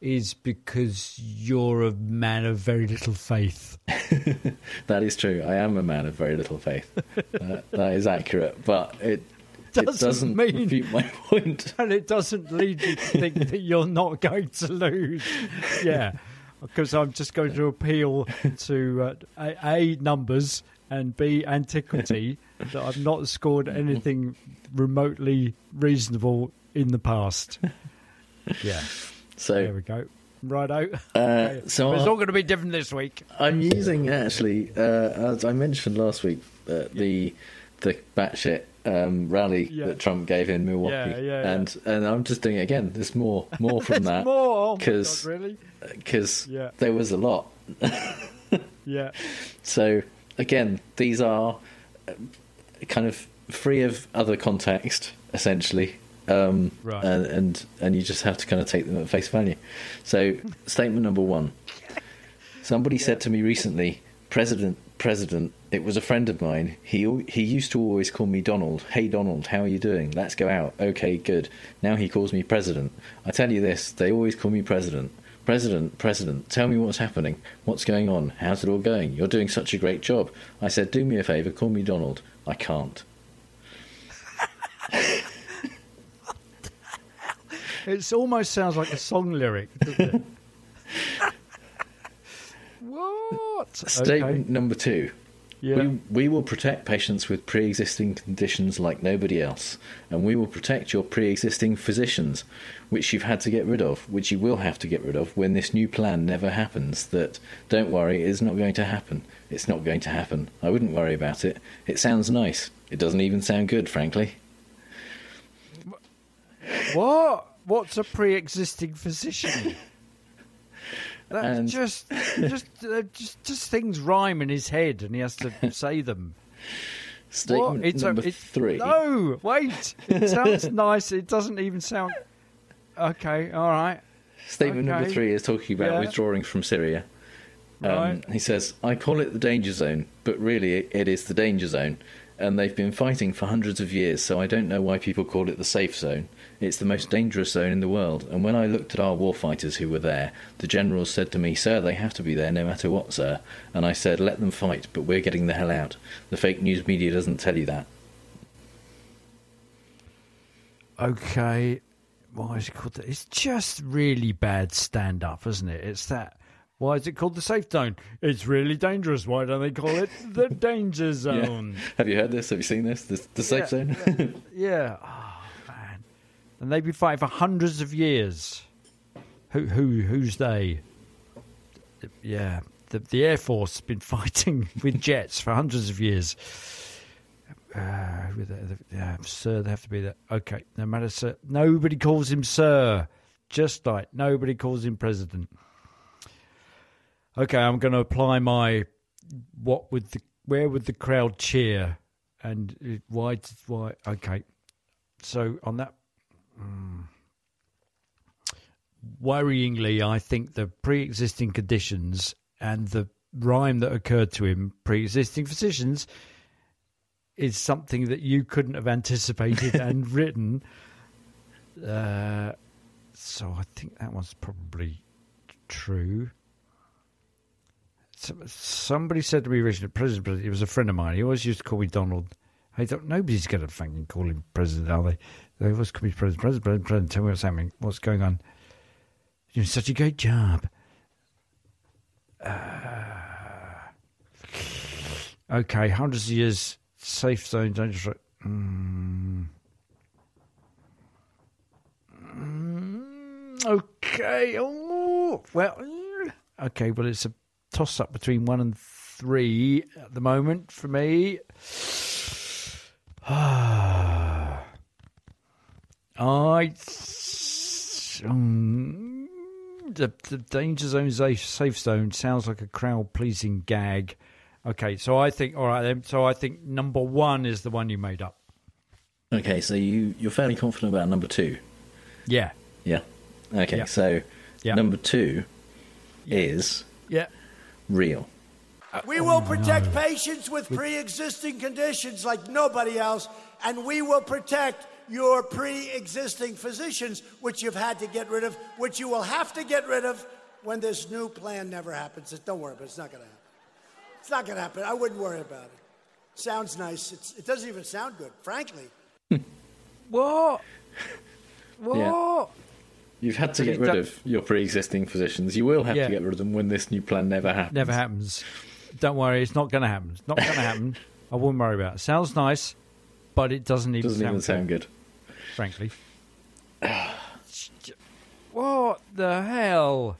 is because you're a man of very little faith. That is true. I am a man of very little faith. Uh, that is accurate, but it it Doesn't doesn't mean- refute my point. And it doesn't lead you to think that you're not going to lose. Yeah. Because I'm just going to appeal to uh, a, a, numbers and B, antiquity, that I've not scored anything remotely reasonable in the past. Yeah. So There we go. Righto. Uh, so it's all going to be different this week. I'm using actually, uh, as I mentioned last week, uh, the the batshit um, rally Yeah. that Trump gave in Milwaukee, Yeah, yeah, yeah. and and I'm just doing it again. There's more more from that more. Oh because God, really? Yeah. there was a lot. Yeah. So again, these are uh, kind of free of other context, essentially. Um, Right. and, and and you just have to kind of take them at face value. So, statement number one: Somebody said to me recently, "President, President." It was a friend of mine. He he used to always call me Donald. Hey Donald, how are you doing? Let's go out. Okay, good. Now he calls me President. I tell you this: they always call me President. President, President, tell me what's happening. What's going on? How's it all going? You're doing such a great job. I said, do me a favour, call me Donald. I can't. It almost sounds like a song lyric, what? Statement Okay. number two. Yeah. We, we will protect patients with pre existing conditions like nobody else, and we will protect your pre existing physicians, which you've had to get rid of, which you will have to get rid of when this new plan never happens. That, don't worry, is not going to happen. It's not going to happen. I wouldn't worry about it. It sounds nice. It doesn't even sound good, frankly. What? What's a pre-existing physician? That's And- just, just, uh, just, just things rhyme in his head, and he has to say them. Statement What? It's a- number it- three. No, wait. It sounds nice. It doesn't even sound. Okay, all right. Statement number three is talking about Yeah. withdrawing from Syria. Um, Right. He says, I call it the danger zone, but really it is the danger zone. And they've been fighting for hundreds of years, so I don't know why people call it the safe zone. It's the most dangerous zone in the world. And when I looked at our warfighters who were there, the generals said to me, Sir, they have to be there no matter what, sir. And I said, Let them fight, but we're getting the hell out. The fake news media doesn't tell you that. Okay. Why is it called that? It's just really bad stand up, isn't it? It's that. Why is it called the safe zone? It's really dangerous. Why don't they call it the danger zone? Yeah. Have you heard this? Have you seen this? The, the safe Yeah, zone? Yeah. Oh, man. And they've been fighting for hundreds of years. Who, who, who's they? Yeah. The, the Air Force has been fighting with jets for hundreds of years. Uh, who are? The- yeah, sir, they have to be there. Okay, no matter, sir. Nobody calls him sir. Just like nobody calls him president. Okay, I'm going to apply my what would the where would the crowd cheer? And why why okay. So on that mm, worryingly I think the pre-existing conditions and the rhyme that occurred to him pre-existing physicians is something that you couldn't have anticipated and written. Uh, so I think that one's probably true somebody said to me recently, President, President, he was a friend of mine. He always used to call me Donald. I thought nobody's going to fucking call him President, are they? They always call me President, President, President, President. Tell me what's happening, what's going on. You're doing such a great job. Okay, hundreds of years, safe zone, dangerous. Mm. Mm, okay. Oh, well, okay. Well, it's a toss up between one and three at the moment for me. I. Um, the, the danger zone safe, safe zone sounds like a crowd pleasing gag. Okay, so I think all right then. So I think number one is the one you made up. Okay, so you you're fairly confident about number two. Yeah. Yeah. Okay, so number two is Yeah. Real. We will protect patients with pre existing conditions like nobody else, and we will protect your pre existing physicians, which you've had to get rid of, which you will have to get rid of when this new plan never happens. Don't worry about it, it's not going to happen. It's not going to happen. I wouldn't worry about it. Sounds nice. It's, it doesn't even sound good, frankly. What? What? Yeah. You've had to get rid of your pre-existing physicians. You will have Yeah. to get rid of them when this new plan never happens. Never happens. Don't worry, it's not going to happen. It's not going to happen. I wouldn't worry about it. Sounds nice, but it doesn't even Doesn't sound even sound good. frankly. what the hell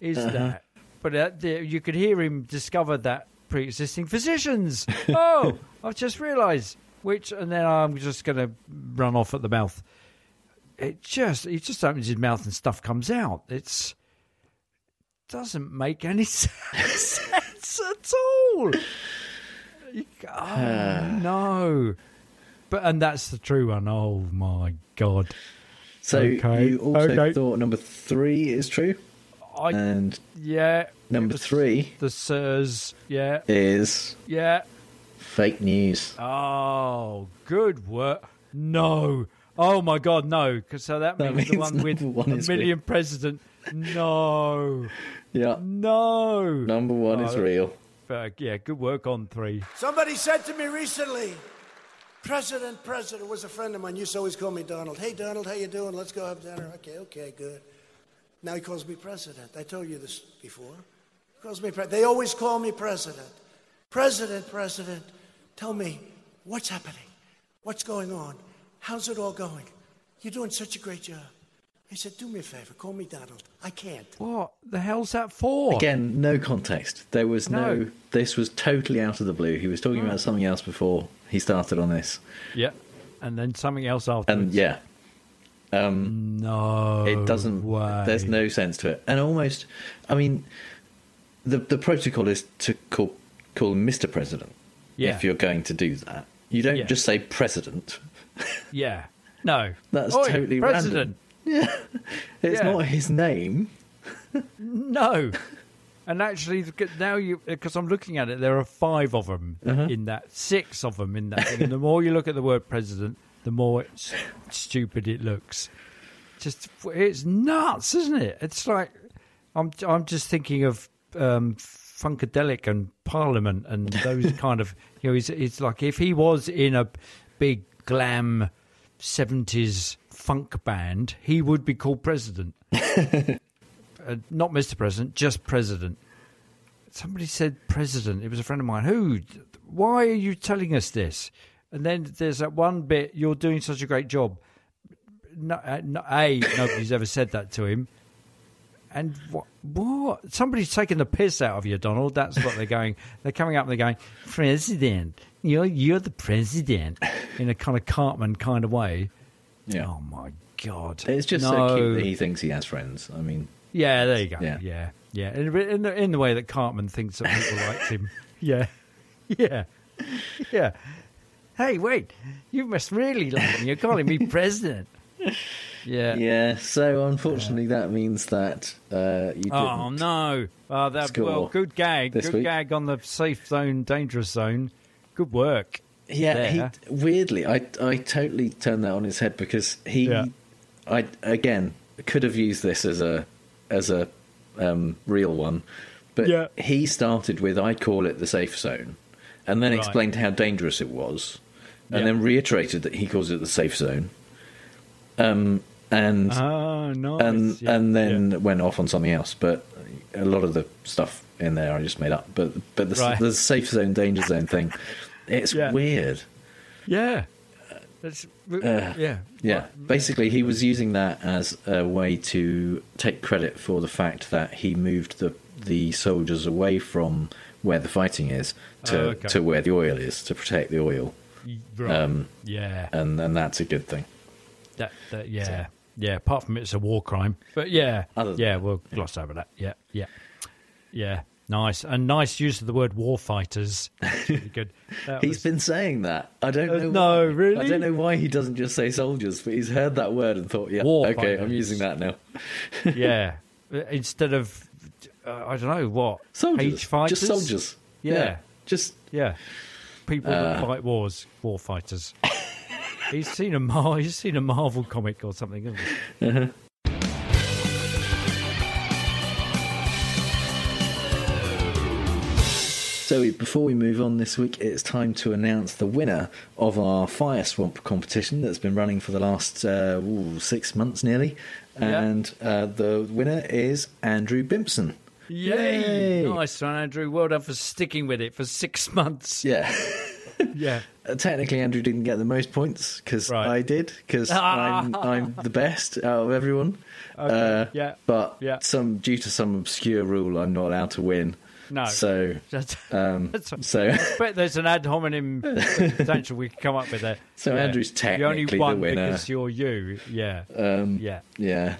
is Uh-huh. that? But uh, the, you could hear him discover that pre-existing physicians. oh, I've just realised. Which, and then I'm just going to run off at the mouth. It just, he just opens his mouth and stuff comes out. It's doesn't make any sense at all. You- oh, no. But and that's the true one. Oh my god. So Okay, you also okay. thought number three is true, I, and yeah. number three The sirs. Yeah. is Yeah. fake news. Oh, good work. No. Oh my god, no. 'Cause so that, That means, the one with number one a is million president. No. Yeah, No. number one is Oh, real. Uh, yeah, good work on three. Somebody said to me recently, President, President was a friend of mine. Used to always call me Donald. Hey, Donald, how you doing? Let's go have dinner. Okay, okay, good. Now he calls me President. I told you this before. He calls me President. They always call me President. President, President, tell me what's happening, what's going on, how's it all going? You're doing such a great job. I said, do me a favor, call me Donald. I can't. What the hell's that for? Again, no context. There was no. No. This was totally out of the blue. He was talking about something else before he started on this, Yeah. And then something else after. and yeah, um, No. it doesn't. way. There's no sense to it, and almost. I mean, the the protocol is to call call him Mr. President. Yeah. If you're going to do that, you don't Yeah. just say President. Yeah. No. That's Oi, totally President. random. It's Yeah. not his name. No. And actually, now you because I'm looking at it, there are five of them Uh-huh. in that, six of them in that thing. And the more you look at the word president, the more it's stupid it looks. Just it's nuts, isn't it? It's like I'm I'm just thinking of um, Funkadelic and Parliament and those kind of you know. It's, it's like if he was in a big glam seventies funk band, he would be called president uh, not Mr. President, just President. Somebody said President. It was a friend of mine. Who? Why are you telling us this? And then there's that one bit. You're doing such a great job. No, uh, no, a nobody's ever said that to him. And what? What? Somebody's taking the piss out of you, Donald. That's what they're going. They're coming up and they're going, President. You're you're the president in a kind of Cartman kind of way. Yeah. Oh my god! It's just no. so cute that he thinks he has friends. I mean, Yeah, there you go. Yeah. Yeah, yeah. In, the, in the way that Cartman thinks that people liked him. Yeah, yeah, yeah. Hey, wait! You must really like me. You're calling me president. Yeah. yeah. So unfortunately, that means that uh, you didn't. Oh no! Oh, that score well, good gag. Good week. gag on the safe zone, dangerous zone. Good work. Yeah, he, weirdly, I I totally turned that on his head because he, Yeah. I again could have used this as a as a um, real one, but Yeah. he started with I call it the safe zone, and then Right. explained how dangerous it was, and Yeah. then reiterated that he calls it the safe zone, um, and Oh, nice. and Yeah, and then went off on something else. But a lot of the stuff in there I just made up, but but the, Right. the safe zone, danger zone thing, it's Yeah. weird. Yeah. That's, Uh, yeah. Yeah, basically, he was using that as a way to take credit for the fact that he moved the the soldiers away from where the fighting is to Oh, okay. to where the oil is to protect the oil. Right. Um, yeah. and and that's a good thing. That, that yeah. Yeah. Apart from it's a war crime. But yeah. Yeah, we'll gloss over that. Yeah. Yeah. Yeah. Nice. And nice use of the word war fighters. Really good. That He's was- been saying that. I don't Uh, know. no, why. really? I don't know why he doesn't just say soldiers, but he's heard that word and thought, yeah, War okay, I'm using that now. yeah. Instead of, uh, I don't know, what? Soldiers. H fighters? Just soldiers. Yeah. Yeah. Just. Yeah. People that Uh. fight wars, war fighters. he's seen a Mar- he's seen a Marvel comic or something, hasn't he? Uh-huh. So before we move on this week, it's time to announce the winner of our Fire Swamp competition that's been running for the last uh, ooh, six months nearly, Yeah. and uh, the winner is Andrew Bimpson. Yay! Yay. Nice one, Andrew. Well done for sticking with it for six months. Yeah. Yeah. Uh, technically, Andrew didn't get the most points because Right. I did because I'm I'm the best out of everyone. Okay, Uh, yeah, But yeah. some due to some obscure rule, I'm not allowed to win. No. So um, so I bet there's an ad hominem potential we could come up with there. So Andrew's You only technically the winner. because you're you. Yeah. um, Yeah. yeah.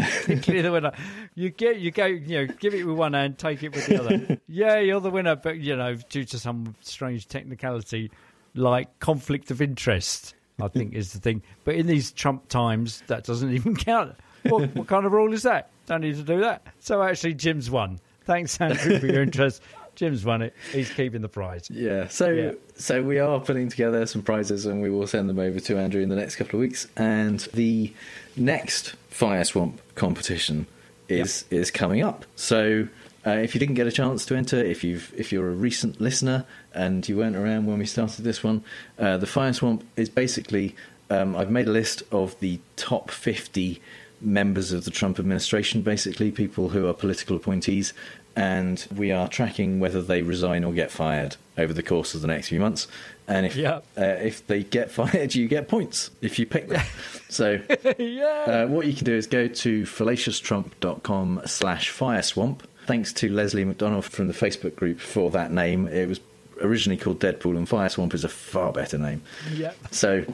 Technically the winner. You get you go you know give it with one hand, take it with the other. yeah, you're the winner, but you know due to some strange technicality like conflict of interest, I think is the thing. But in these Trump times, that doesn't even count. What, what kind of rule is that? Don't need to do that. So actually, Jim's won. Thanks, Andrew, for your interest. Jim's won it. He's keeping the prize. Yeah. So Yeah. so we are putting together some prizes and we will send them over to Andrew in the next couple of weeks. And the next Fire Swamp competition is is coming up. So uh, if you didn't get a chance to enter, if you've if you're a recent listener and you weren't around when we started this one, uh, the Fire Swamp is basically um, I've made a list of the top fifty members of the Trump administration, basically people who are political appointees, and we are tracking whether they resign or get fired over the course of the next few months. And if Yeah. uh, if they get fired, you get points if you pick them. so yeah. uh, what you can do is go to fallacioustrump.com slash fireswamp. Thanks to Leslie McDonald from the Facebook group for that name. It was originally called Deadpool, and Fireswamp is a far better name. Yeah. So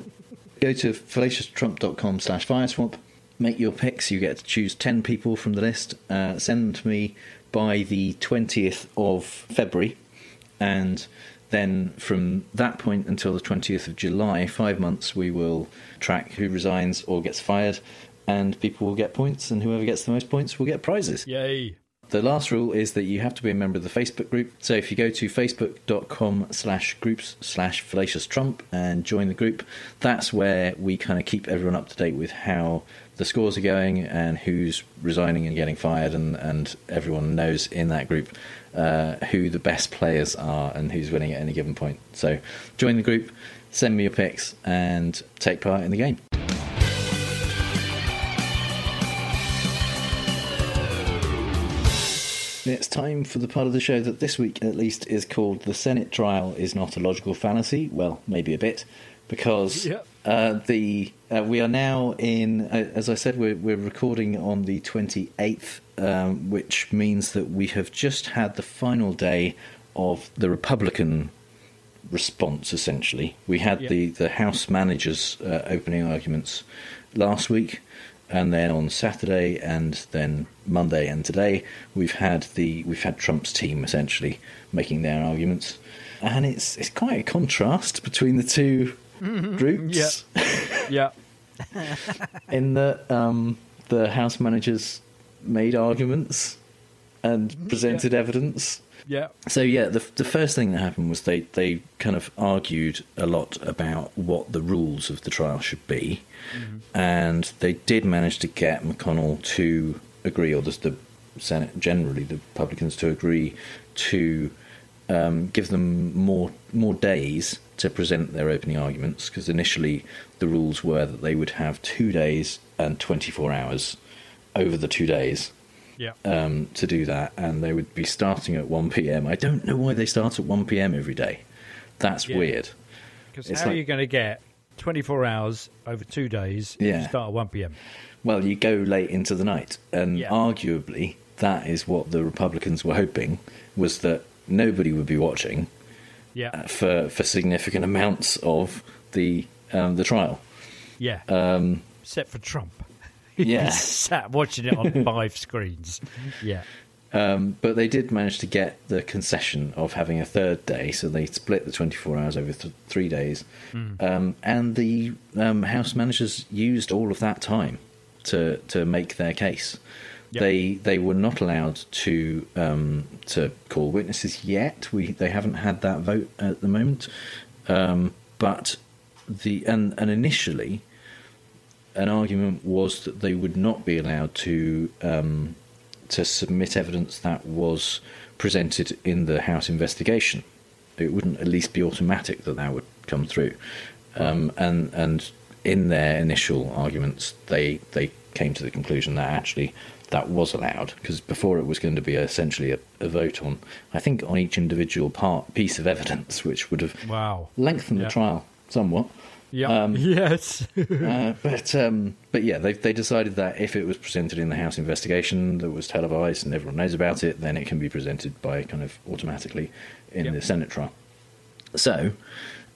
go to fallacioustrump.com slash fireswamp, make your picks. You get to choose 10 people from the list. Uh, send them to me by the 20th of February. And then from that point until the 20th of July, five months, we will track who resigns or gets fired. And people will get points, and whoever gets the most points will get prizes. Yay. The last rule is that you have to be a member of the Facebook group. So if you go to facebook.com slash groups slash fallacious Trump and join the group, that's where we kind of keep everyone up to date with how the scores are going and who's resigning and getting fired, and, and everyone knows in that group uh, who the best players are and who's winning at any given point. So join the group, send me your picks, and take part in the game. It's time for the part of the show that this week, at least, is called The Senate Trial is Not a Logical Fallacy. Well, maybe a bit, because Yep. Uh, the uh, we are now in, uh, as I said, we're, we're recording on the 28th, um, which means that we have just had the final day of the Republican response, essentially. We had Yeah. the, the House managers' uh, opening arguments last week, and then on Saturday, and then Monday, and today we've had the we've had Trump's team essentially making their arguments, and it's it's quite a contrast between the two groups. Yeah. in that um, the House managers made arguments and presented evidence. Yeah. So yeah, the the first thing that happened was they they kind of argued a lot about what the rules of the trial should be, and they did manage to get McConnell to agree, or the, the Senate generally, the Republicans to agree to um, give them more more days to present their opening arguments because initially the rules were that they would have two days and 24 hours over the two days Yeah. um, to do that, and they would be starting at 1 p.m. I don't know why they start at 1 p.m. every day. That's Yeah. weird. Because how like- are you going to get 24 hours over two days if Yeah. you start at 1 p.m.? Well, you go late into the night, and Yeah. arguably that is what the Republicans were hoping was that nobody would be watching Yeah. uh, for for significant amounts of the um, the trial. Yeah. Um, Except for Trump. Yeah. Sat watching it on five screens. Yeah. Um, but they did manage to get the concession of having a third day, so they split the 24 hours over th- three days. Mm. Um, and the um, House managers used all of that time to to make their case. Yep. They they were not allowed to um, to call witnesses yet. We they haven't had that vote at the moment. Um, but the and and initially, an argument was that they would not be allowed to um, to submit evidence that was presented in the House investigation. It wouldn't at least be automatic that that would come through. Um, and and in their initial arguments, they they came to the conclusion that actually that was allowed because before it was going to be essentially a, a vote on I think on each individual part piece of evidence, which would have Wow. lengthened Yeah. the trial somewhat. Yeah. Um, yes. uh, but um, but yeah, they they decided that if it was presented in the House investigation that was televised and everyone knows about it, then it can be presented by kind of automatically in Yep. the Senate trial. So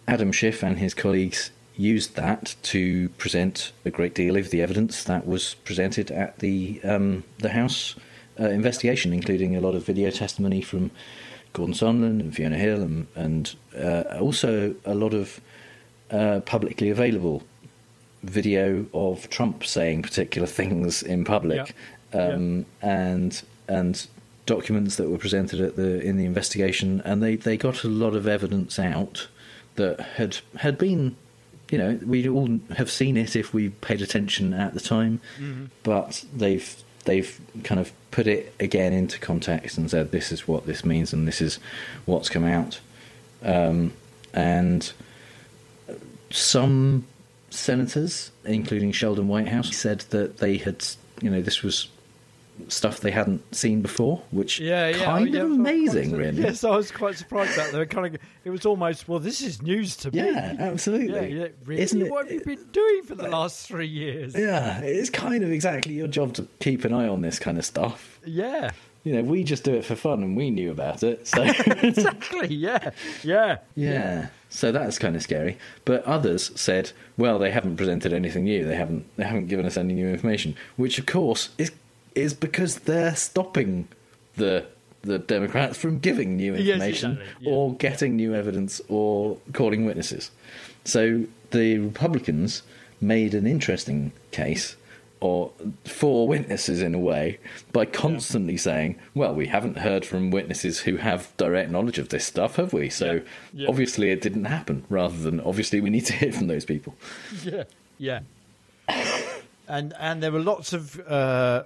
Adam Schiff and his colleagues used that to present a great deal of the evidence that was presented at the um, the House uh, investigation, including a lot of video testimony from Gordon Sondland and Fiona Hill, and, and uh, also a lot of uh, publicly available video of Trump saying particular things in public, um, and and documents that were presented at the in the investigation, and they, they got a lot of evidence out that had had been, you know, we all have seen it if we paid attention at the time, Mhm. but they've they've kind of put it again into context and said this is what this means and this is what's come out, um, and some senators, including Sheldon Whitehouse, said that they had, you know, this was stuff they hadn't seen before, which Yeah, yeah, oh, kind yeah, of was quite amazing, really. Yes, I was quite surprised about that. They were kind of, it was almost, well, this is news to me. Yeah, absolutely. Yeah, yeah, really? Isn't it- What have you been doing for the last three years? Yeah, it's kind of exactly your job to keep an eye on this kind of stuff. Yeah. You know, we just do it for fun, and we knew about it. So exactly. Yeah. Yeah. yeah, so that's kind of scary. But others said, well, they haven't presented anything new. They haven't. They haven't given us any new information. Which, of course, is is because they're stopping the the Democrats from giving new Yes, information exactly, or getting new evidence or calling witnesses. So the Republicans made an interesting case or for witnesses in a way by constantly saying, "Well, we haven't heard from witnesses who have direct knowledge of this stuff, have we? So Yeah. obviously it didn't happen." Rather than obviously we need to hear from those people. Yeah, yeah. and and there were lots of uh,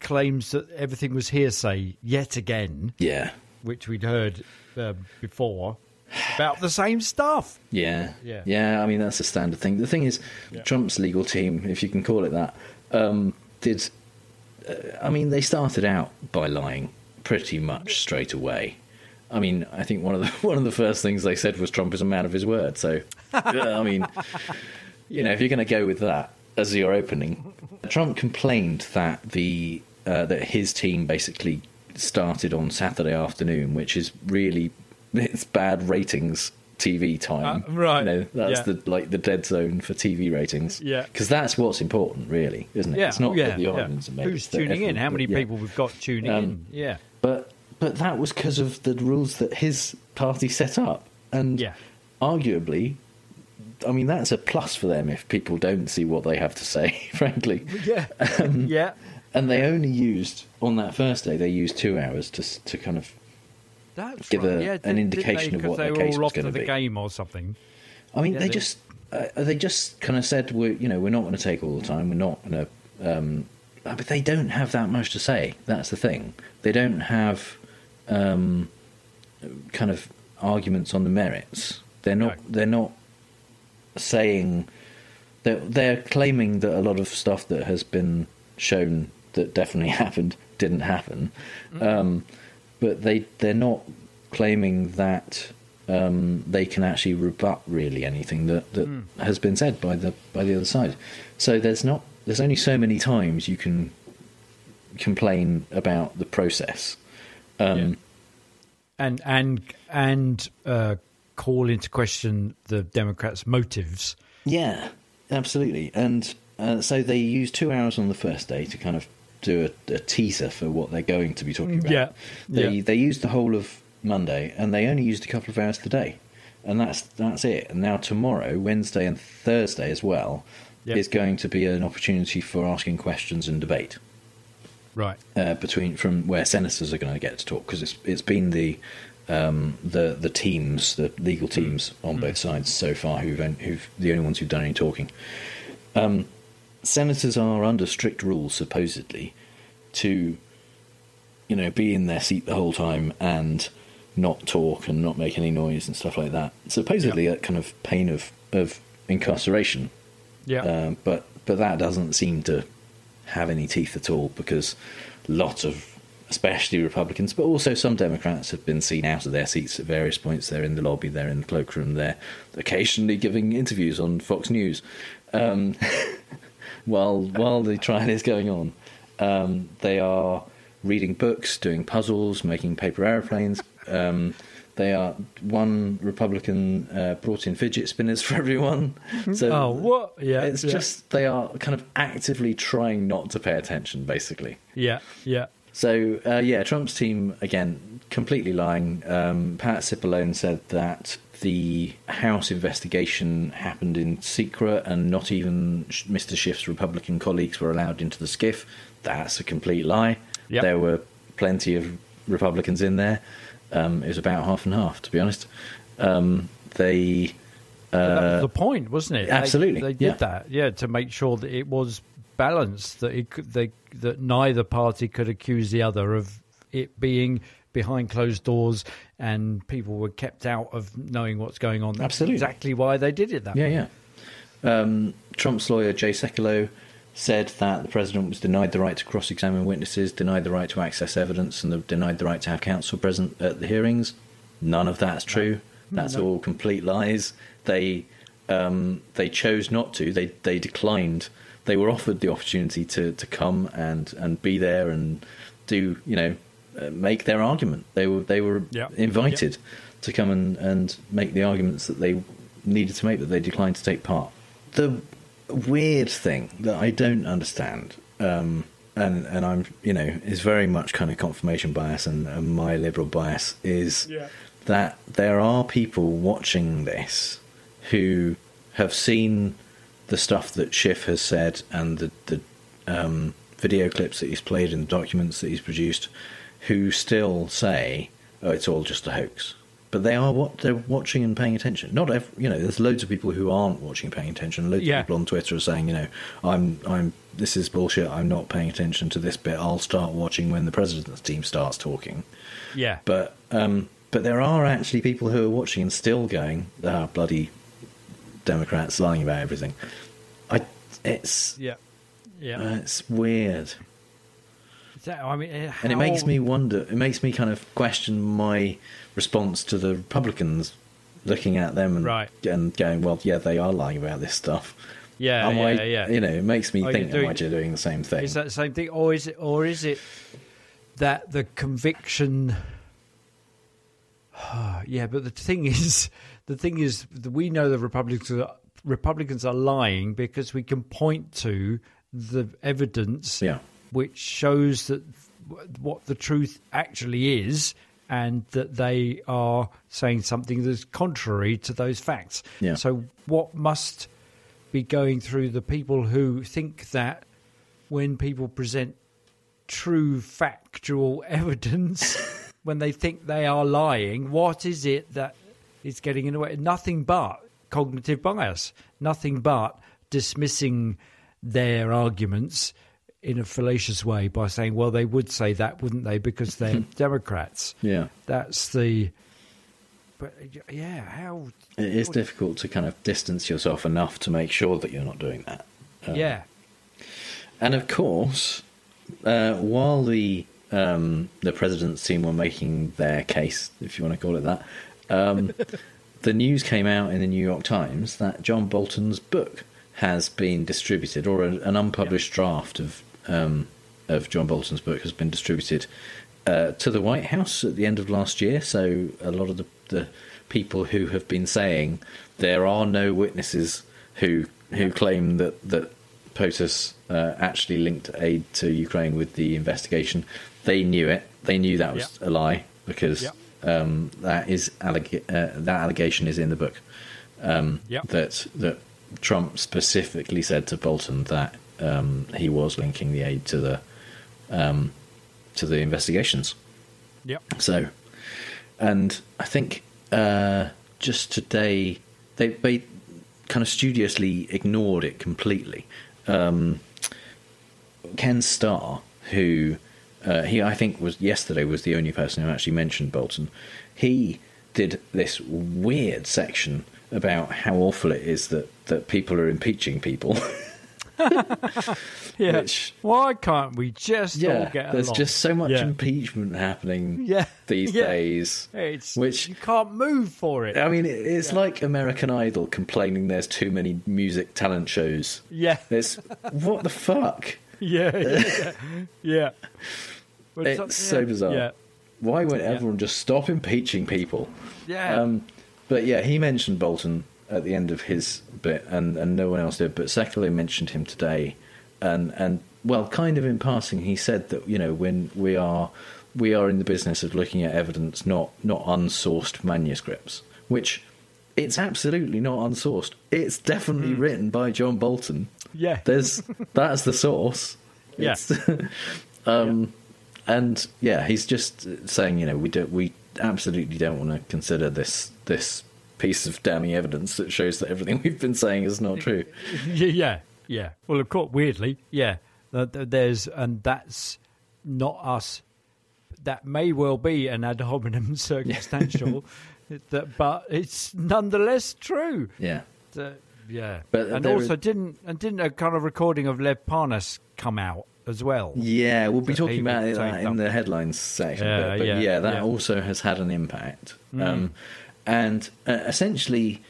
claims that everything was hearsay yet again. Yeah, which we'd heard uh, before about the same stuff. Yeah. Yeah. I mean, that's a standard thing. The thing is, Yeah. Trump's legal team, if you can call it that, um, did. Uh, I mean, they started out by lying pretty much straight away. I mean, I think one of the one of the first things they said was Trump is a man of his word. So, yeah, I mean, you know, if you're going to go with that as your opening, Trump complained that the uh, that his team basically started on Saturday afternoon, which is really it's bad ratings TV time. Uh, right, You know, that's yeah. the like the dead zone for TV ratings. Yeah. because that's what's important, really, isn't it? Yeah, It's not yeah, the yeah. are made. Who's tuning in? How many yeah. people we've got tuning Um, in? Yeah. But but that was because of the rules that his party set up, and yeah. arguably, I mean that's a plus for them if people don't see what they have to say. Frankly, Yeah. Um, yeah. And they only used on that first day they used two hours to to kind of That's give right. a, yeah, an did- indication they? of what they their were case all was off to the be. game or something. I mean, Yeah, they, they- just uh, they just kind of said we're you know we're not going to take all the time. We're not going to. Um, uh, but they don't have that much to say. That's the thing. They don't have um, kind of arguments on the merits. They're not. They're not saying. They're, they're claiming that a lot of stuff that has been shown that definitely happened didn't happen. Um, but they they're not claiming that um, they can actually rebut really anything that, that Hmm. has been said by the by the other side. So there's not there's only so many times you can complain about the process. Um, and and and uh, call into question the Democrats' motives. Yeah, absolutely. And uh, so they use two hours on the first day to kind of do a, a teaser for what they're going to be talking about. Yeah, They yeah. they used the whole of Monday, and they only used a couple of hours today, and that's that's it. And now tomorrow, Wednesday and Thursday as well, Yep. is going to be an opportunity for asking questions and debate Right. uh, between from where senators are going to get to talk because it's it's been the um, the the teams, the legal teams on both sides so far who've who've the only ones who've done any talking. Um, senators are under strict rules supposedly to you know be in their seat the whole time and not talk and not make any noise and stuff like that. Supposedly a kind of pain of of incarceration. Yeah. Um, but but that doesn't seem to have any teeth at all because lots of especially Republicans, but also some Democrats have been seen out of their seats at various points. They're in the lobby, they're in the cloakroom, they're occasionally giving interviews on Fox News um, while while the trial is going on. Um, they are reading books, doing puzzles, making paper aeroplanes. Um, they are one Republican uh, brought in fidget spinners for everyone. So oh, what? Yeah. it's yeah. just they are kind of actively trying not to pay attention, basically. Yeah. Yeah. So uh, yeah, Trump's team again completely lying. Um, Pat Cipollone said that the House investigation happened in secret, and not even Mr. Schiff's Republican colleagues were allowed into the SCIF. That's a complete lie. Yep. There were plenty of Republicans in there. Um, it was about half and half, to be honest. Um, they. Uh, was the point, wasn't it? They- absolutely, They, did yeah. that, yeah, to make sure that it was balanced, that it could, they, that neither party could accuse the other of it being behind closed doors and people were kept out of knowing what's going on. That's Absolutely. exactly why they did it that Yeah, way. yeah. Um, Trump's lawyer, Jay Sekulow, said that the president was denied the right to cross examine witnesses, denied the right to access evidence, and denied the right to have counsel present at the hearings. None of that's true. That's No. all complete lies. They um, they chose not to. They they declined. They were offered the opportunity to, to come and, and be there and do you know make their argument. They were they were Yeah. invited to come and, and make the arguments that they needed to make, but they declined to take part. The weird thing that I don't understand, um, and and I'm you know is very much kind of confirmation bias and, and my liberal bias is Yeah. that there are people watching this who have seen the stuff that Schiff has said and the the um, video clips that he's played and the documents that he's produced, who still say, "Oh, it's all just a hoax." But they are what they're watching and paying attention. Not every, you know, there's loads of people who aren't watching and paying attention. Loads Yeah. of people on Twitter are saying, you know, I'm I'm this is bullshit. I'm not paying attention to this bit. I'll start watching when the president's team starts talking. Yeah. But um, but there are actually people who are watching and still going, ah, bloody Democrats lying about everything. I, it's Yeah. Yeah. uh, it's weird, I mean, uh, and it makes me wonder. It makes me kind of question my response to the Republicans, looking at them and Right. and going, well, yeah, they are lying about this stuff. Yeah, Am yeah, I- yeah. You know, it makes me Are think, am doing- I doing the same thing? Is that the same thing, or is it, or is it that the conviction? yeah, but the thing is, the thing is, we know the Republicans are, Republicans are lying because we can point to the evidence, Yeah. Which shows that what the truth actually is, and that they are saying something that's contrary to those facts. Yeah. So, what must be going through the people who think that when people present true factual evidence, when they think they are lying, what is it that is getting in the way? Nothing but cognitive bias, nothing but dismissing their arguments in a fallacious way by saying, well, they would say that, wouldn't they, because they're Democrats. Yeah. That's the. But yeah, how. It is difficult to kind of distance yourself enough to make sure that you're not doing that. Um, Yeah. And of course, uh, while the um, the president's team were making their case, if you want to call it that, um, the news came out in the New York Times that John Bolton's book has been distributed, or a, an unpublished draft of um, of John Bolton's book has been distributed uh, to the White House at the end of last year. So a lot of the, the people who have been saying there are no witnesses who who claim that that POTUS uh, actually linked aid to Ukraine with the investigation. They knew it. They knew that was a lie because Yep. um, that is alleg- uh, that allegation is in the book. Um, Yep. That that Trump specifically said to Bolton that um, he was linking the aid to the um, to the investigations. Yep. So, and I think uh, just today they they kind of studiously ignored it completely. Um, Ken Starr, who uh, he I think was yesterday was the only person who actually mentioned Bolton. He did this weird section about how awful it is that that people are impeaching people. Yeah. Which- Why can't we just all yeah, get there's along? just so much Yeah. impeachment happening Yeah. these Yeah. days. It's which you can't move for it. I mean, it- it's like American Idol complaining there's too many music talent shows. Yeah. It's what the fuck? yeah, yeah, yeah. But It's so yeah, bizarre. Yeah, Why won't Yeah. everyone just stop impeaching people? yeah. Um, but yeah, he mentioned Bolton at the end of his bit, and, and no one else did. But Sekulow mentioned him today, and and well, kind of in passing, he said that you know when we are we are in the business of looking at evidence, not not unsourced manuscripts, which it's absolutely not unsourced. It's definitely written by John Bolton. Yeah. there's that's the source. Yeah. It's- um, and yeah, he's just saying, you know, we don't, we absolutely don't want to consider this this piece of damning evidence that shows that everything we've been saying is not true. yeah, yeah, yeah. Well, of course, weirdly, yeah. th- There's and that's not us. That may well be an ad hominem circumstantial, that, but it's nonetheless true. Yeah, Uh, yeah, But and also is- didn't and didn't a kind of recording of Lev Parnas come out as well? yeah, we'll be talking about it that in up. the headlines section. Yeah, but, but yeah, yeah, that yeah. also has had an impact. Mm. Um, and uh, essentially,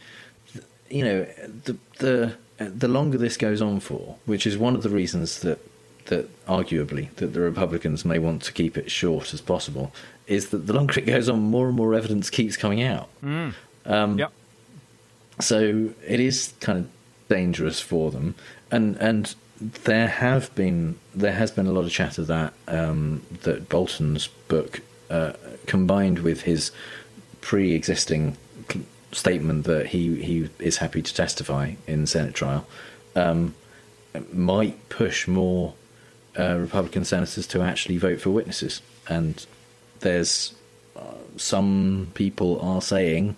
you know, the the the longer this goes on for, which is one of the reasons that that arguably that the Republicans may want to keep it short as possible, is that the longer it goes on, more and more evidence keeps coming out. Mm. Um, Yep. So it is kind of dangerous for them, and and there have been there has been a lot of chatter that um, that Bolton's book, uh, combined with his pre-existing statement that he he is happy to testify in Senate trial, um, might push more uh, Republican senators to actually vote for witnesses, and there's uh, some people are saying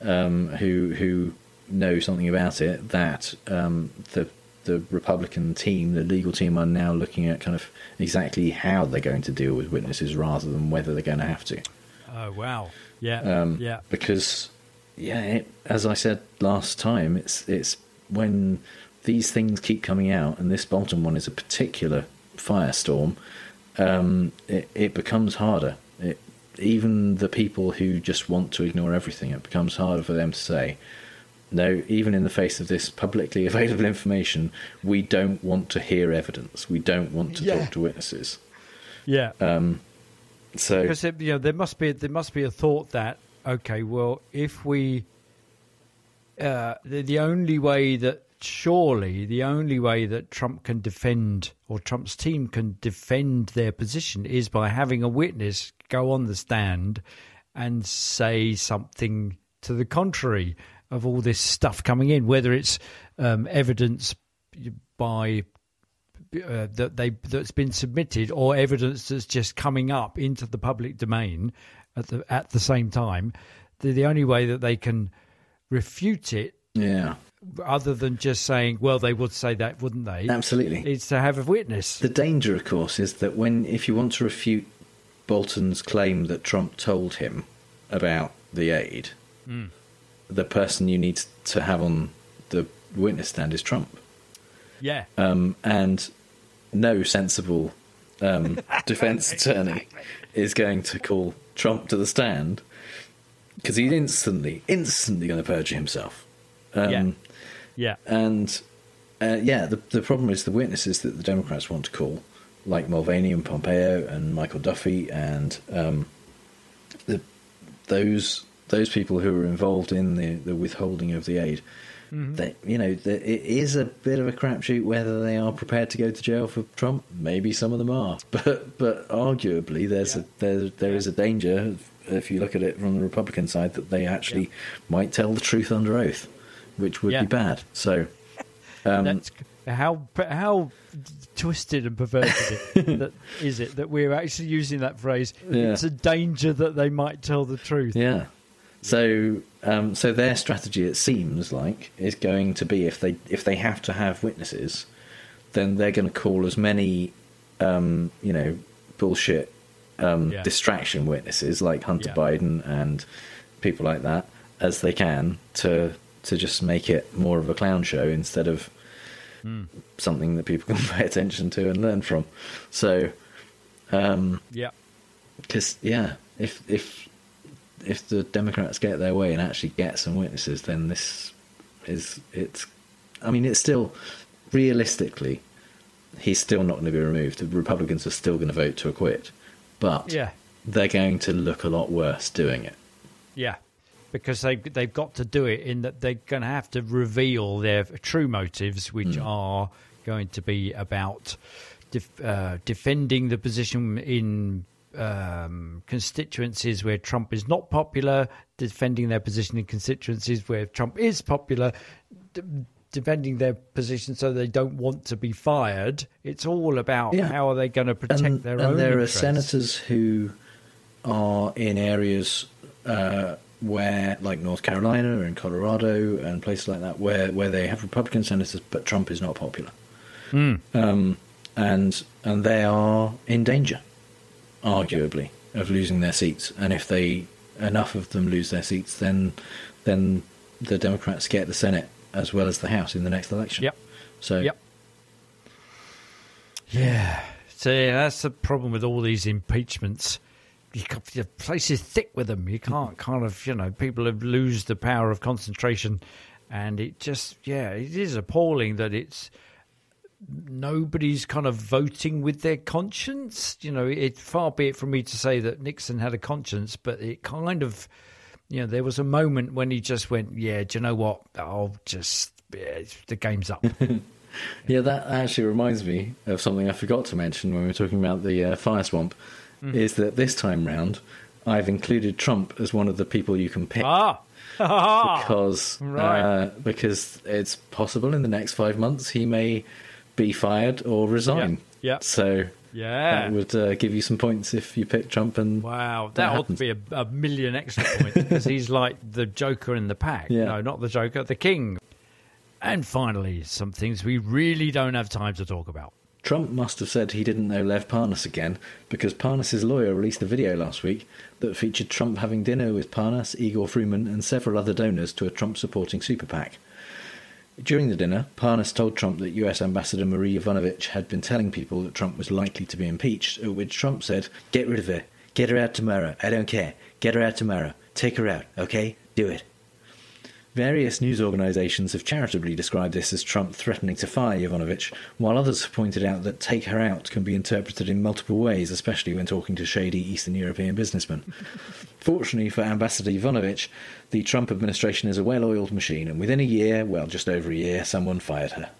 um, who who know something about it that um, the the Republican team, the legal team, are now looking at kind of exactly how they're going to deal with witnesses rather than whether they're going to have to. Oh wow, yeah, Um, yeah, Because, yeah, it, as I said last time, it's it's when these things keep coming out, and this Bolton one is a particular firestorm. Um, it, it becomes harder. It, even the people who just want to ignore everything, it becomes harder for them to say, no, even in the face of this publicly available information, we don't want to hear evidence. We don't want to Yeah. talk to witnesses. yeah. Um, so because it, you know there must be there must be a thought that okay, well, if we uh, the, the only way that surely the only way that Trump can defend or Trump's team can defend their position is by having a witness go on the stand and say something to the contrary of all this stuff coming in, whether it's um, evidence by uh, that they that's been submitted or evidence that's just coming up into the public domain at the at the same time. The, the only way that they can refute it, yeah, other than just saying, "Well, they would say that, wouldn't they?" Absolutely. is to have a witness. The danger, of course, is that when if you want to refute Bolton's claim that Trump told him about the aid, Mm. the person you need to have on the witness stand is Trump. Yeah, Um, and no sensible um, defense attorney is going to call Trump to the stand because he's instantly, instantly going to perjure himself. Um, Yeah. Yeah. And uh, yeah, the the problem is the witnesses that the Democrats want to call, like Mulvaney and Pompeo and Michael Duffey and um, the those those people who are involved in the, the withholding of the aid. Mhm. They, you know, it is a bit of a crapshoot whether they are prepared to go to jail for Trump. Maybe some of them are, but but arguably there's a there there is a danger if you look at it from the Republican side that they actually might tell the truth under oath, which would Yeah. be bad. So. Um, That's how how twisted and perverted it, that is it that we're actually using that phrase. Yeah. It's a danger that they might tell the truth. Yeah. So, um, so their strategy, it seems like, is going to be if they if they have to have witnesses, then they're going to call as many, um, you know, bullshit um, Yeah. distraction witnesses like Hunter Yeah. Biden and people like that as they can to to just make it more of a clown show instead of Hmm. something that people can pay attention to and learn from. So, um, Yeah. because yeah, if if if the Democrats get their way and actually get some witnesses, then this is it's. I mean, it's still realistically, he's still not going to be removed. The Republicans are still going to vote to acquit, but Yeah. they're going to look a lot worse doing it. Yeah, because they they've got to do it in that they're going to have to reveal their true motives, which Hmm. are going to be about def, uh, defending the position in um, constituencies where Trump is not popular, defending their position in constituencies where Trump is popular. d- Defending their position so they don't want to be fired. It's all about Yeah. how are they going to protect and, their and own. there interests. are senators who are in areas uh, where, like North Carolina and Colorado and places like that, where, where they have Republican senators, but Trump is not popular, Hmm. um, and and they are in danger, arguably, of losing their seats. And if they enough of them lose their seats, then then the Democrats get the Senate as well as the House in the next election. Yep. So Yep. Yeah. So yeah, that's the problem with all these impeachments. You ca- the place is thick with them. You can't kind of, you know, people have lose the power of concentration, and it just, yeah, it is appalling that it's nobody's kind of voting with their conscience. You know, it far be it from me to say that Nixon had a conscience, but it kind of, you know, there was a moment when he just went, yeah, do you know what? I'll just, yeah, the game's up. Yeah, that actually reminds me of something I forgot to mention when we were talking about the uh, fire swamp. Mm. Is that this time round, I've included Trump as one of the people you can pick Ah, because Right. uh, because it's possible in the next five months he may be fired or resign. Yeah, yeah. So Yeah. that would uh, give you some points if you pick Trump. And Wow, that ought to be a, a million extra points because he's like the Joker in the pack. Yeah. No, not the Joker, the King. And finally, some things we really don't have time to talk about. Trump must have said he didn't know Lev Parnas again because Parnas's lawyer released a video last week that featured Trump having dinner with Parnas, Igor Fruman, and several other donors to a Trump supporting super PAC. During the dinner, Parnas told Trump that US Ambassador Marie Yovanovitch had been telling people that Trump was likely to be impeached, at which Trump said, Get rid of her. Get her out tomorrow. I don't care. Get her out tomorrow. Take her out, okay? Do it. Various news organisations have charitably described this as Trump threatening to fire Yovanovitch, while others have pointed out that take her out can be interpreted in multiple ways, especially when talking to shady Eastern European businessmen. Fortunately for Ambassador Yovanovitch, the Trump administration is a well oiled machine, and within a year, well, just over a year, someone fired her.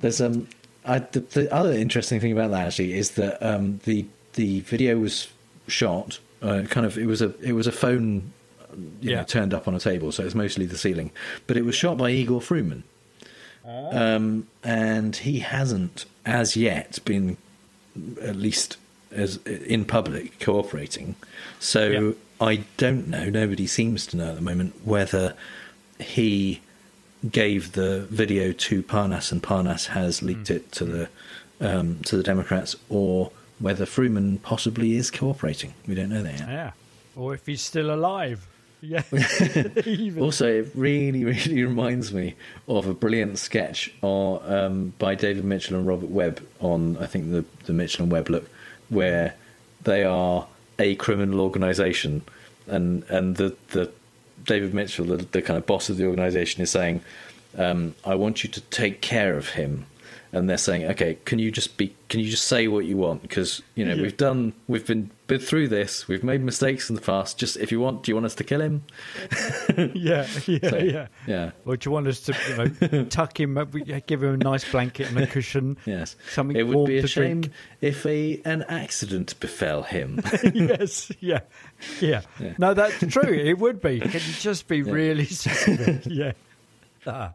There's um, I, the, the other interesting thing about that actually is that um, the the video was shot uh, kind of it was a it was a phone you know, Yeah. turned up on a table, so it's mostly the ceiling. But it was shot by Igor Fruman, um, and he hasn't as yet been, at least as in public, cooperating. So I don't know. Nobody seems to know at the moment whether he gave the video to Parnas and Parnas has leaked it to the um, to the Democrats, or whether Fruman possibly is cooperating. We don't know that yet. Yeah. Or if he's still alive. Yeah. also, it really, really reminds me of a brilliant sketch or, um, by David Mitchell and Robert Webb on, I think, the, the Mitchell and Webb look, where they are a criminal organisation, and and the, the David Mitchell, the, the kind of boss of the organisation, is saying, um, "I want you to take care of him." And they're saying, "Okay, can you just be? Can you just say what you want? Because you know Yeah. we've done, we've been been through this, we've made mistakes in the past. Just if you want, do you want us to kill him? yeah, yeah, So, yeah. yeah. Or do you want us to you know, tuck him, up, give him a nice blanket and a cushion? Yes, Something it would be a shame drink. if a an accident befell him. yes, yeah, yeah, Yeah. No, that's true. It would be. Can you just be really yeah. Ah.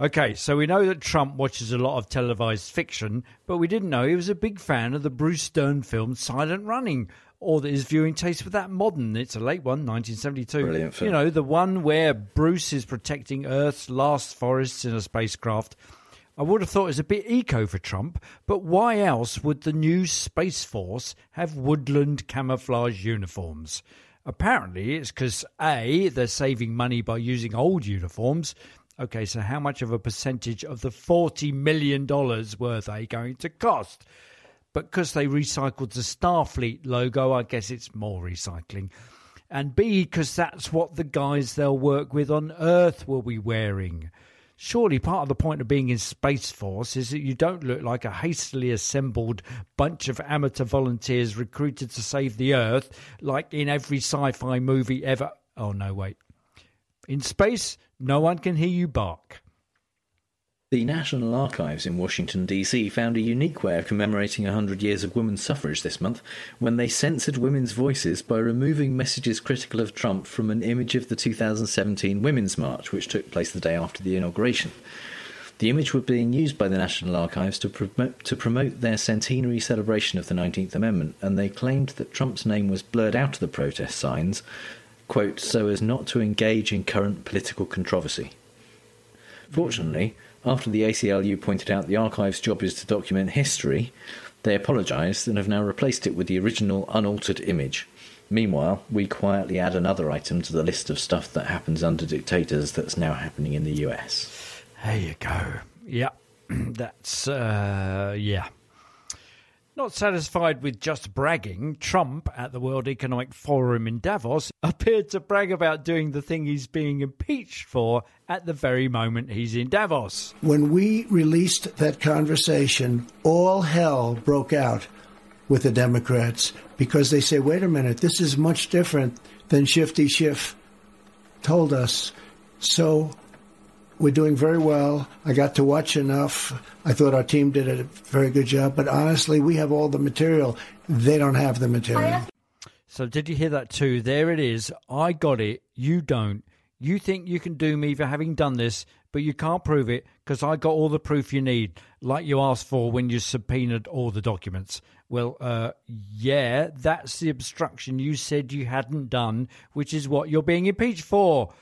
Okay, so we know that Trump watches a lot of televised fiction, but we didn't know he was a big fan of the Bruce Dern film Silent Running, or that his viewing taste was that modern. It's a late one, 1972. Brilliant film. You know, the one where Bruce is protecting Earth's last forests in a spacecraft. I would have thought it was a bit eco for Trump, but why else would the new Space Force have woodland camouflage uniforms? Apparently, it's because A, they're saving money by using old uniforms. Okay, so how much of a percentage of the $40 million were they going to cost? But because they recycled the Starfleet logo, I guess it's more recycling. And B, because that's what the guys they'll work with on Earth will be wearing. Surely part of the point of being in Space Force is that you don't look like a hastily assembled bunch of amateur volunteers recruited to save the Earth, like in every sci fi movie ever. Oh, no, wait. In space, no one can hear you bark. The National Archives in Washington, D.C. found a unique way of commemorating 100 years of women's suffrage this month when they censored women's voices by removing messages critical of Trump from an image of the 2017 Women's March, which took place the day after the inauguration. The image was being used by the National Archives to promote, to promote their centenary celebration of the 19th Amendment, and they claimed that Trump's name was blurred out of the protest signs, quote, so as not to engage in current political controversy. Fortunately, after the ACLU pointed out the archive's job is to document history, they apologised and have now replaced it with the original unaltered image. Meanwhile, we quietly add another item to the list of stuff that happens under dictators that's now happening in the US. There you go. Yeah, that's, uh, yeah. Not satisfied with just bragging, Trump at the World Economic Forum in Davos appeared to brag about doing the thing he's being impeached for at the very moment he's in Davos. When we released that conversation, all hell broke out with the Democrats because they say, wait a minute, this is much different than Shifty Schiff told us. So we're doing very well. I got to watch enough. I thought our team did a very good job, but honestly, we have all the material. They don't have the material. So, did you hear that too? There it is. I got it. You don't. You think you can do me for having done this, but you can't prove it because I got all the proof you need, like you asked for when you subpoenaed all the documents. Well, uh, yeah, that's the obstruction you said you hadn't done, which is what you're being impeached for.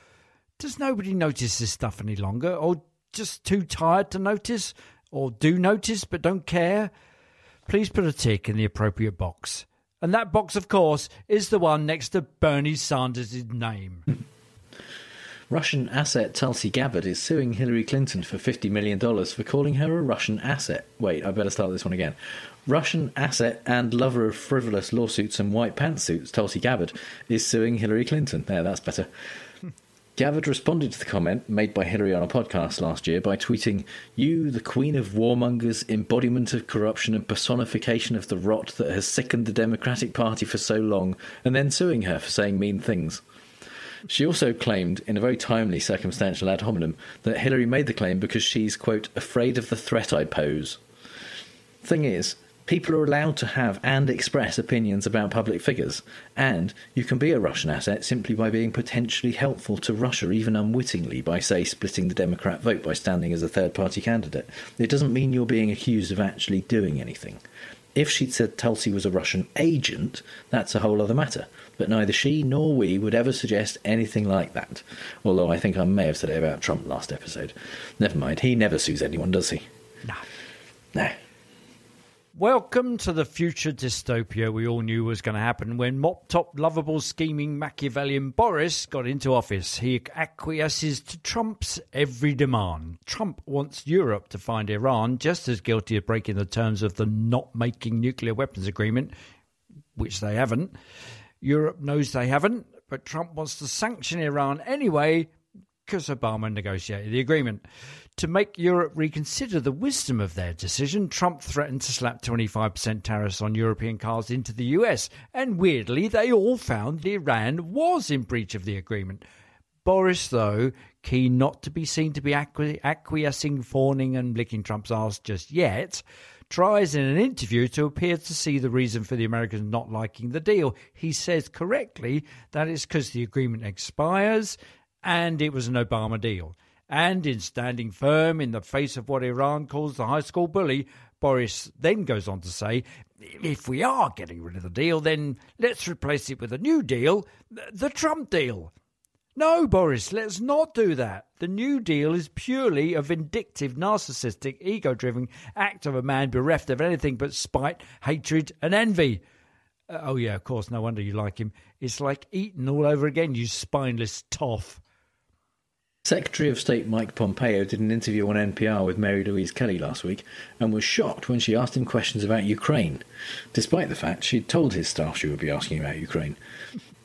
Does nobody notice this stuff any longer, or just too tired to notice, or do notice but don't care? Please put a tick in the appropriate box. And that box, of course, is the one next to Bernie Sanders' name. Russian asset Tulsi Gabbard is suing Hillary Clinton for $50 million for calling her a Russian asset. Wait, I better start this one again. Russian asset and lover of frivolous lawsuits and white pantsuits, Tulsi Gabbard, is suing Hillary Clinton. There, that's better. Gabbard responded to the comment made by Hillary on a podcast last year by tweeting, You, the queen of warmongers, embodiment of corruption and personification of the rot that has sickened the Democratic Party for so long, and then suing her for saying mean things. She also claimed, in a very timely circumstantial ad hominem, that Hillary made the claim because she's, quote, afraid of the threat I pose. Thing is, people are allowed to have and express opinions about public figures, and you can be a Russian asset simply by being potentially helpful to Russia, even unwittingly, by, say, splitting the Democrat vote by standing as a third party candidate. It doesn't mean you're being accused of actually doing anything. If she'd said Tulsi was a Russian agent, that's a whole other matter. But neither she nor we would ever suggest anything like that. Although I think I may have said it about Trump last episode. Never mind, he never sues anyone, does he? No. No. Welcome to the future dystopia we all knew was going to happen when mop top, lovable, scheming Machiavellian Boris got into office. He acquiesces to Trump's every demand. Trump wants Europe to find Iran just as guilty of breaking the terms of the not making nuclear weapons agreement, which they haven't. Europe knows they haven't, but Trump wants to sanction Iran anyway because Obama negotiated the agreement. To make Europe reconsider the wisdom of their decision, Trump threatened to slap 25% tariffs on European cars into the US, and weirdly, they all found Iran was in breach of the agreement. Boris, though, keen not to be seen to be acqui- acquiescing, fawning, and licking Trump's arse just yet, tries in an interview to appear to see the reason for the Americans not liking the deal. He says correctly that it's because the agreement expires and it was an Obama deal. And in standing firm in the face of what Iran calls the high school bully, Boris then goes on to say, if we are getting rid of the deal, then let's replace it with a new deal, the Trump deal. No, Boris, let's not do that. The New Deal is purely a vindictive, narcissistic, ego driven act of a man bereft of anything but spite, hatred, and envy. Uh, oh, yeah, of course, no wonder you like him. It's like Eton all over again, you spineless toff. Secretary of State Mike Pompeo did an interview on NPR with Mary Louise Kelly last week and was shocked when she asked him questions about Ukraine, despite the fact she'd told his staff she would be asking about Ukraine.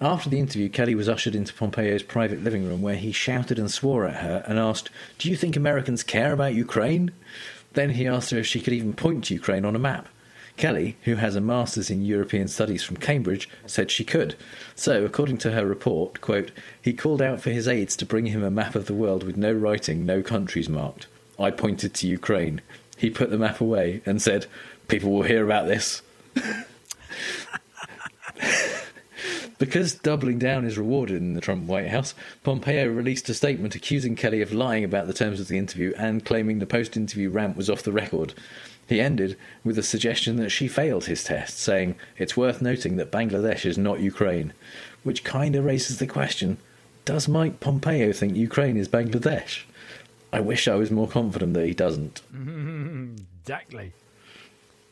After the interview, Kelly was ushered into Pompeo's private living room where he shouted and swore at her and asked, Do you think Americans care about Ukraine? Then he asked her if she could even point to Ukraine on a map. Kelly, who has a master's in European studies from Cambridge, said she could. So, according to her report, quote, he called out for his aides to bring him a map of the world with no writing, no countries marked. I pointed to Ukraine. He put the map away and said, People will hear about this. Because doubling down is rewarded in the Trump White House, Pompeo released a statement accusing Kelly of lying about the terms of the interview and claiming the post interview rant was off the record. He ended with a suggestion that she failed his test, saying, It's worth noting that Bangladesh is not Ukraine. Which kind of raises the question Does Mike Pompeo think Ukraine is Bangladesh? I wish I was more confident that he doesn't. exactly.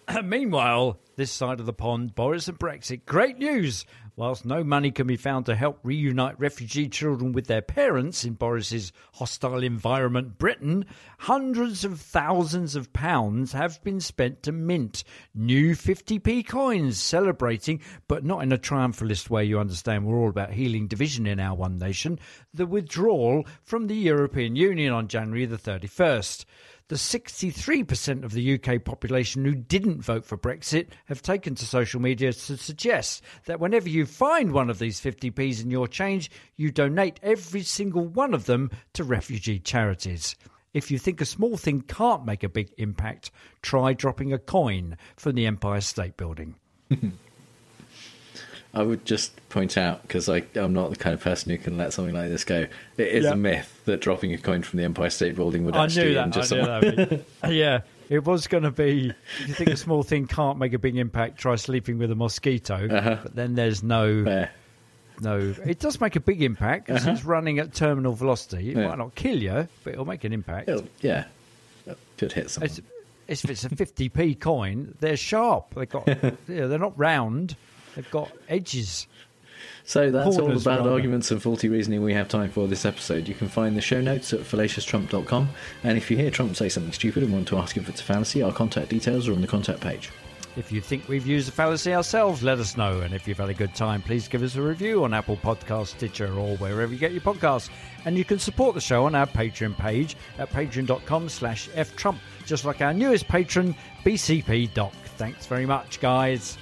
Meanwhile, this side of the pond, Boris and Brexit. Great news! Whilst no money can be found to help reunite refugee children with their parents in Boris's hostile environment, Britain, hundreds of thousands of pounds have been spent to mint new 50p coins, celebrating, but not in a triumphalist way. You understand, we're all about healing division in our one nation, the withdrawal from the European Union on January the 31st the 63% of the UK population who didn't vote for Brexit have taken to social media to suggest that whenever you find one of these 50p's in your change, you donate every single one of them to refugee charities. If you think a small thing can't make a big impact, try dropping a coin from the Empire State Building. I would just point out because I'm not the kind of person who can let something like this go. It is Yeah. a myth that dropping a coin from the Empire State Building would I actually knew that. I knew someone. that. yeah, it was going to be. You think a small thing can't make a big impact, try sleeping with a mosquito. Uh-huh. But then there's no. No, it does make a big impact because Uh-huh. it's running at terminal velocity. It Yeah. might not kill you, but it'll make an impact. It'll- yeah, That could hit someone. It's, if it's a 50p coin, they're sharp. They've got, yeah, they're not round. They've got edges. So that's all the bad rather. arguments and faulty reasoning we have time for this episode. You can find the show notes at fallacioustrump.com. And if you hear Trump say something stupid and want to ask if it's a fallacy, our contact details are on the contact page. If you think we've used a fallacy ourselves, let us know. And if you've had a good time, please give us a review on Apple Podcasts, Stitcher, or wherever you get your podcasts. And you can support the show on our Patreon page at patreon.com slash ftrump, just like our newest patron, BCP Doc. Thanks very much, guys.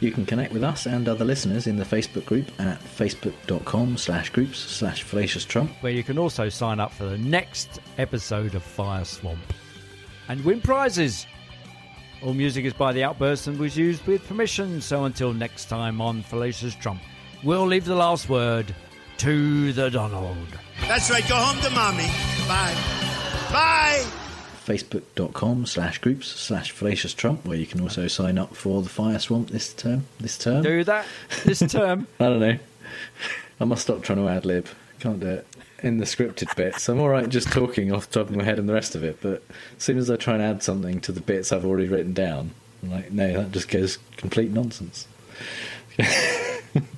You can connect with us and other listeners in the Facebook group at facebook.com slash groups slash fallacious trump. Where you can also sign up for the next episode of Fire Swamp and win prizes. All music is by The Outburst and was used with permission. So until next time on Fallacious Trump, we'll leave the last word to the Donald. That's right. Go home to mommy. Bye. Bye. facebook.com slash groups slash fallacious trump where you can also sign up for the fire swamp this term this term. Do that this term. i don't know. I must stop trying to ad lib. Can't do it. In the scripted bits. I'm all right just talking off the top of my head and the rest of it but as soon as i try and add something to the bits i've already written down I'm like, no, that just goes complete nonsense.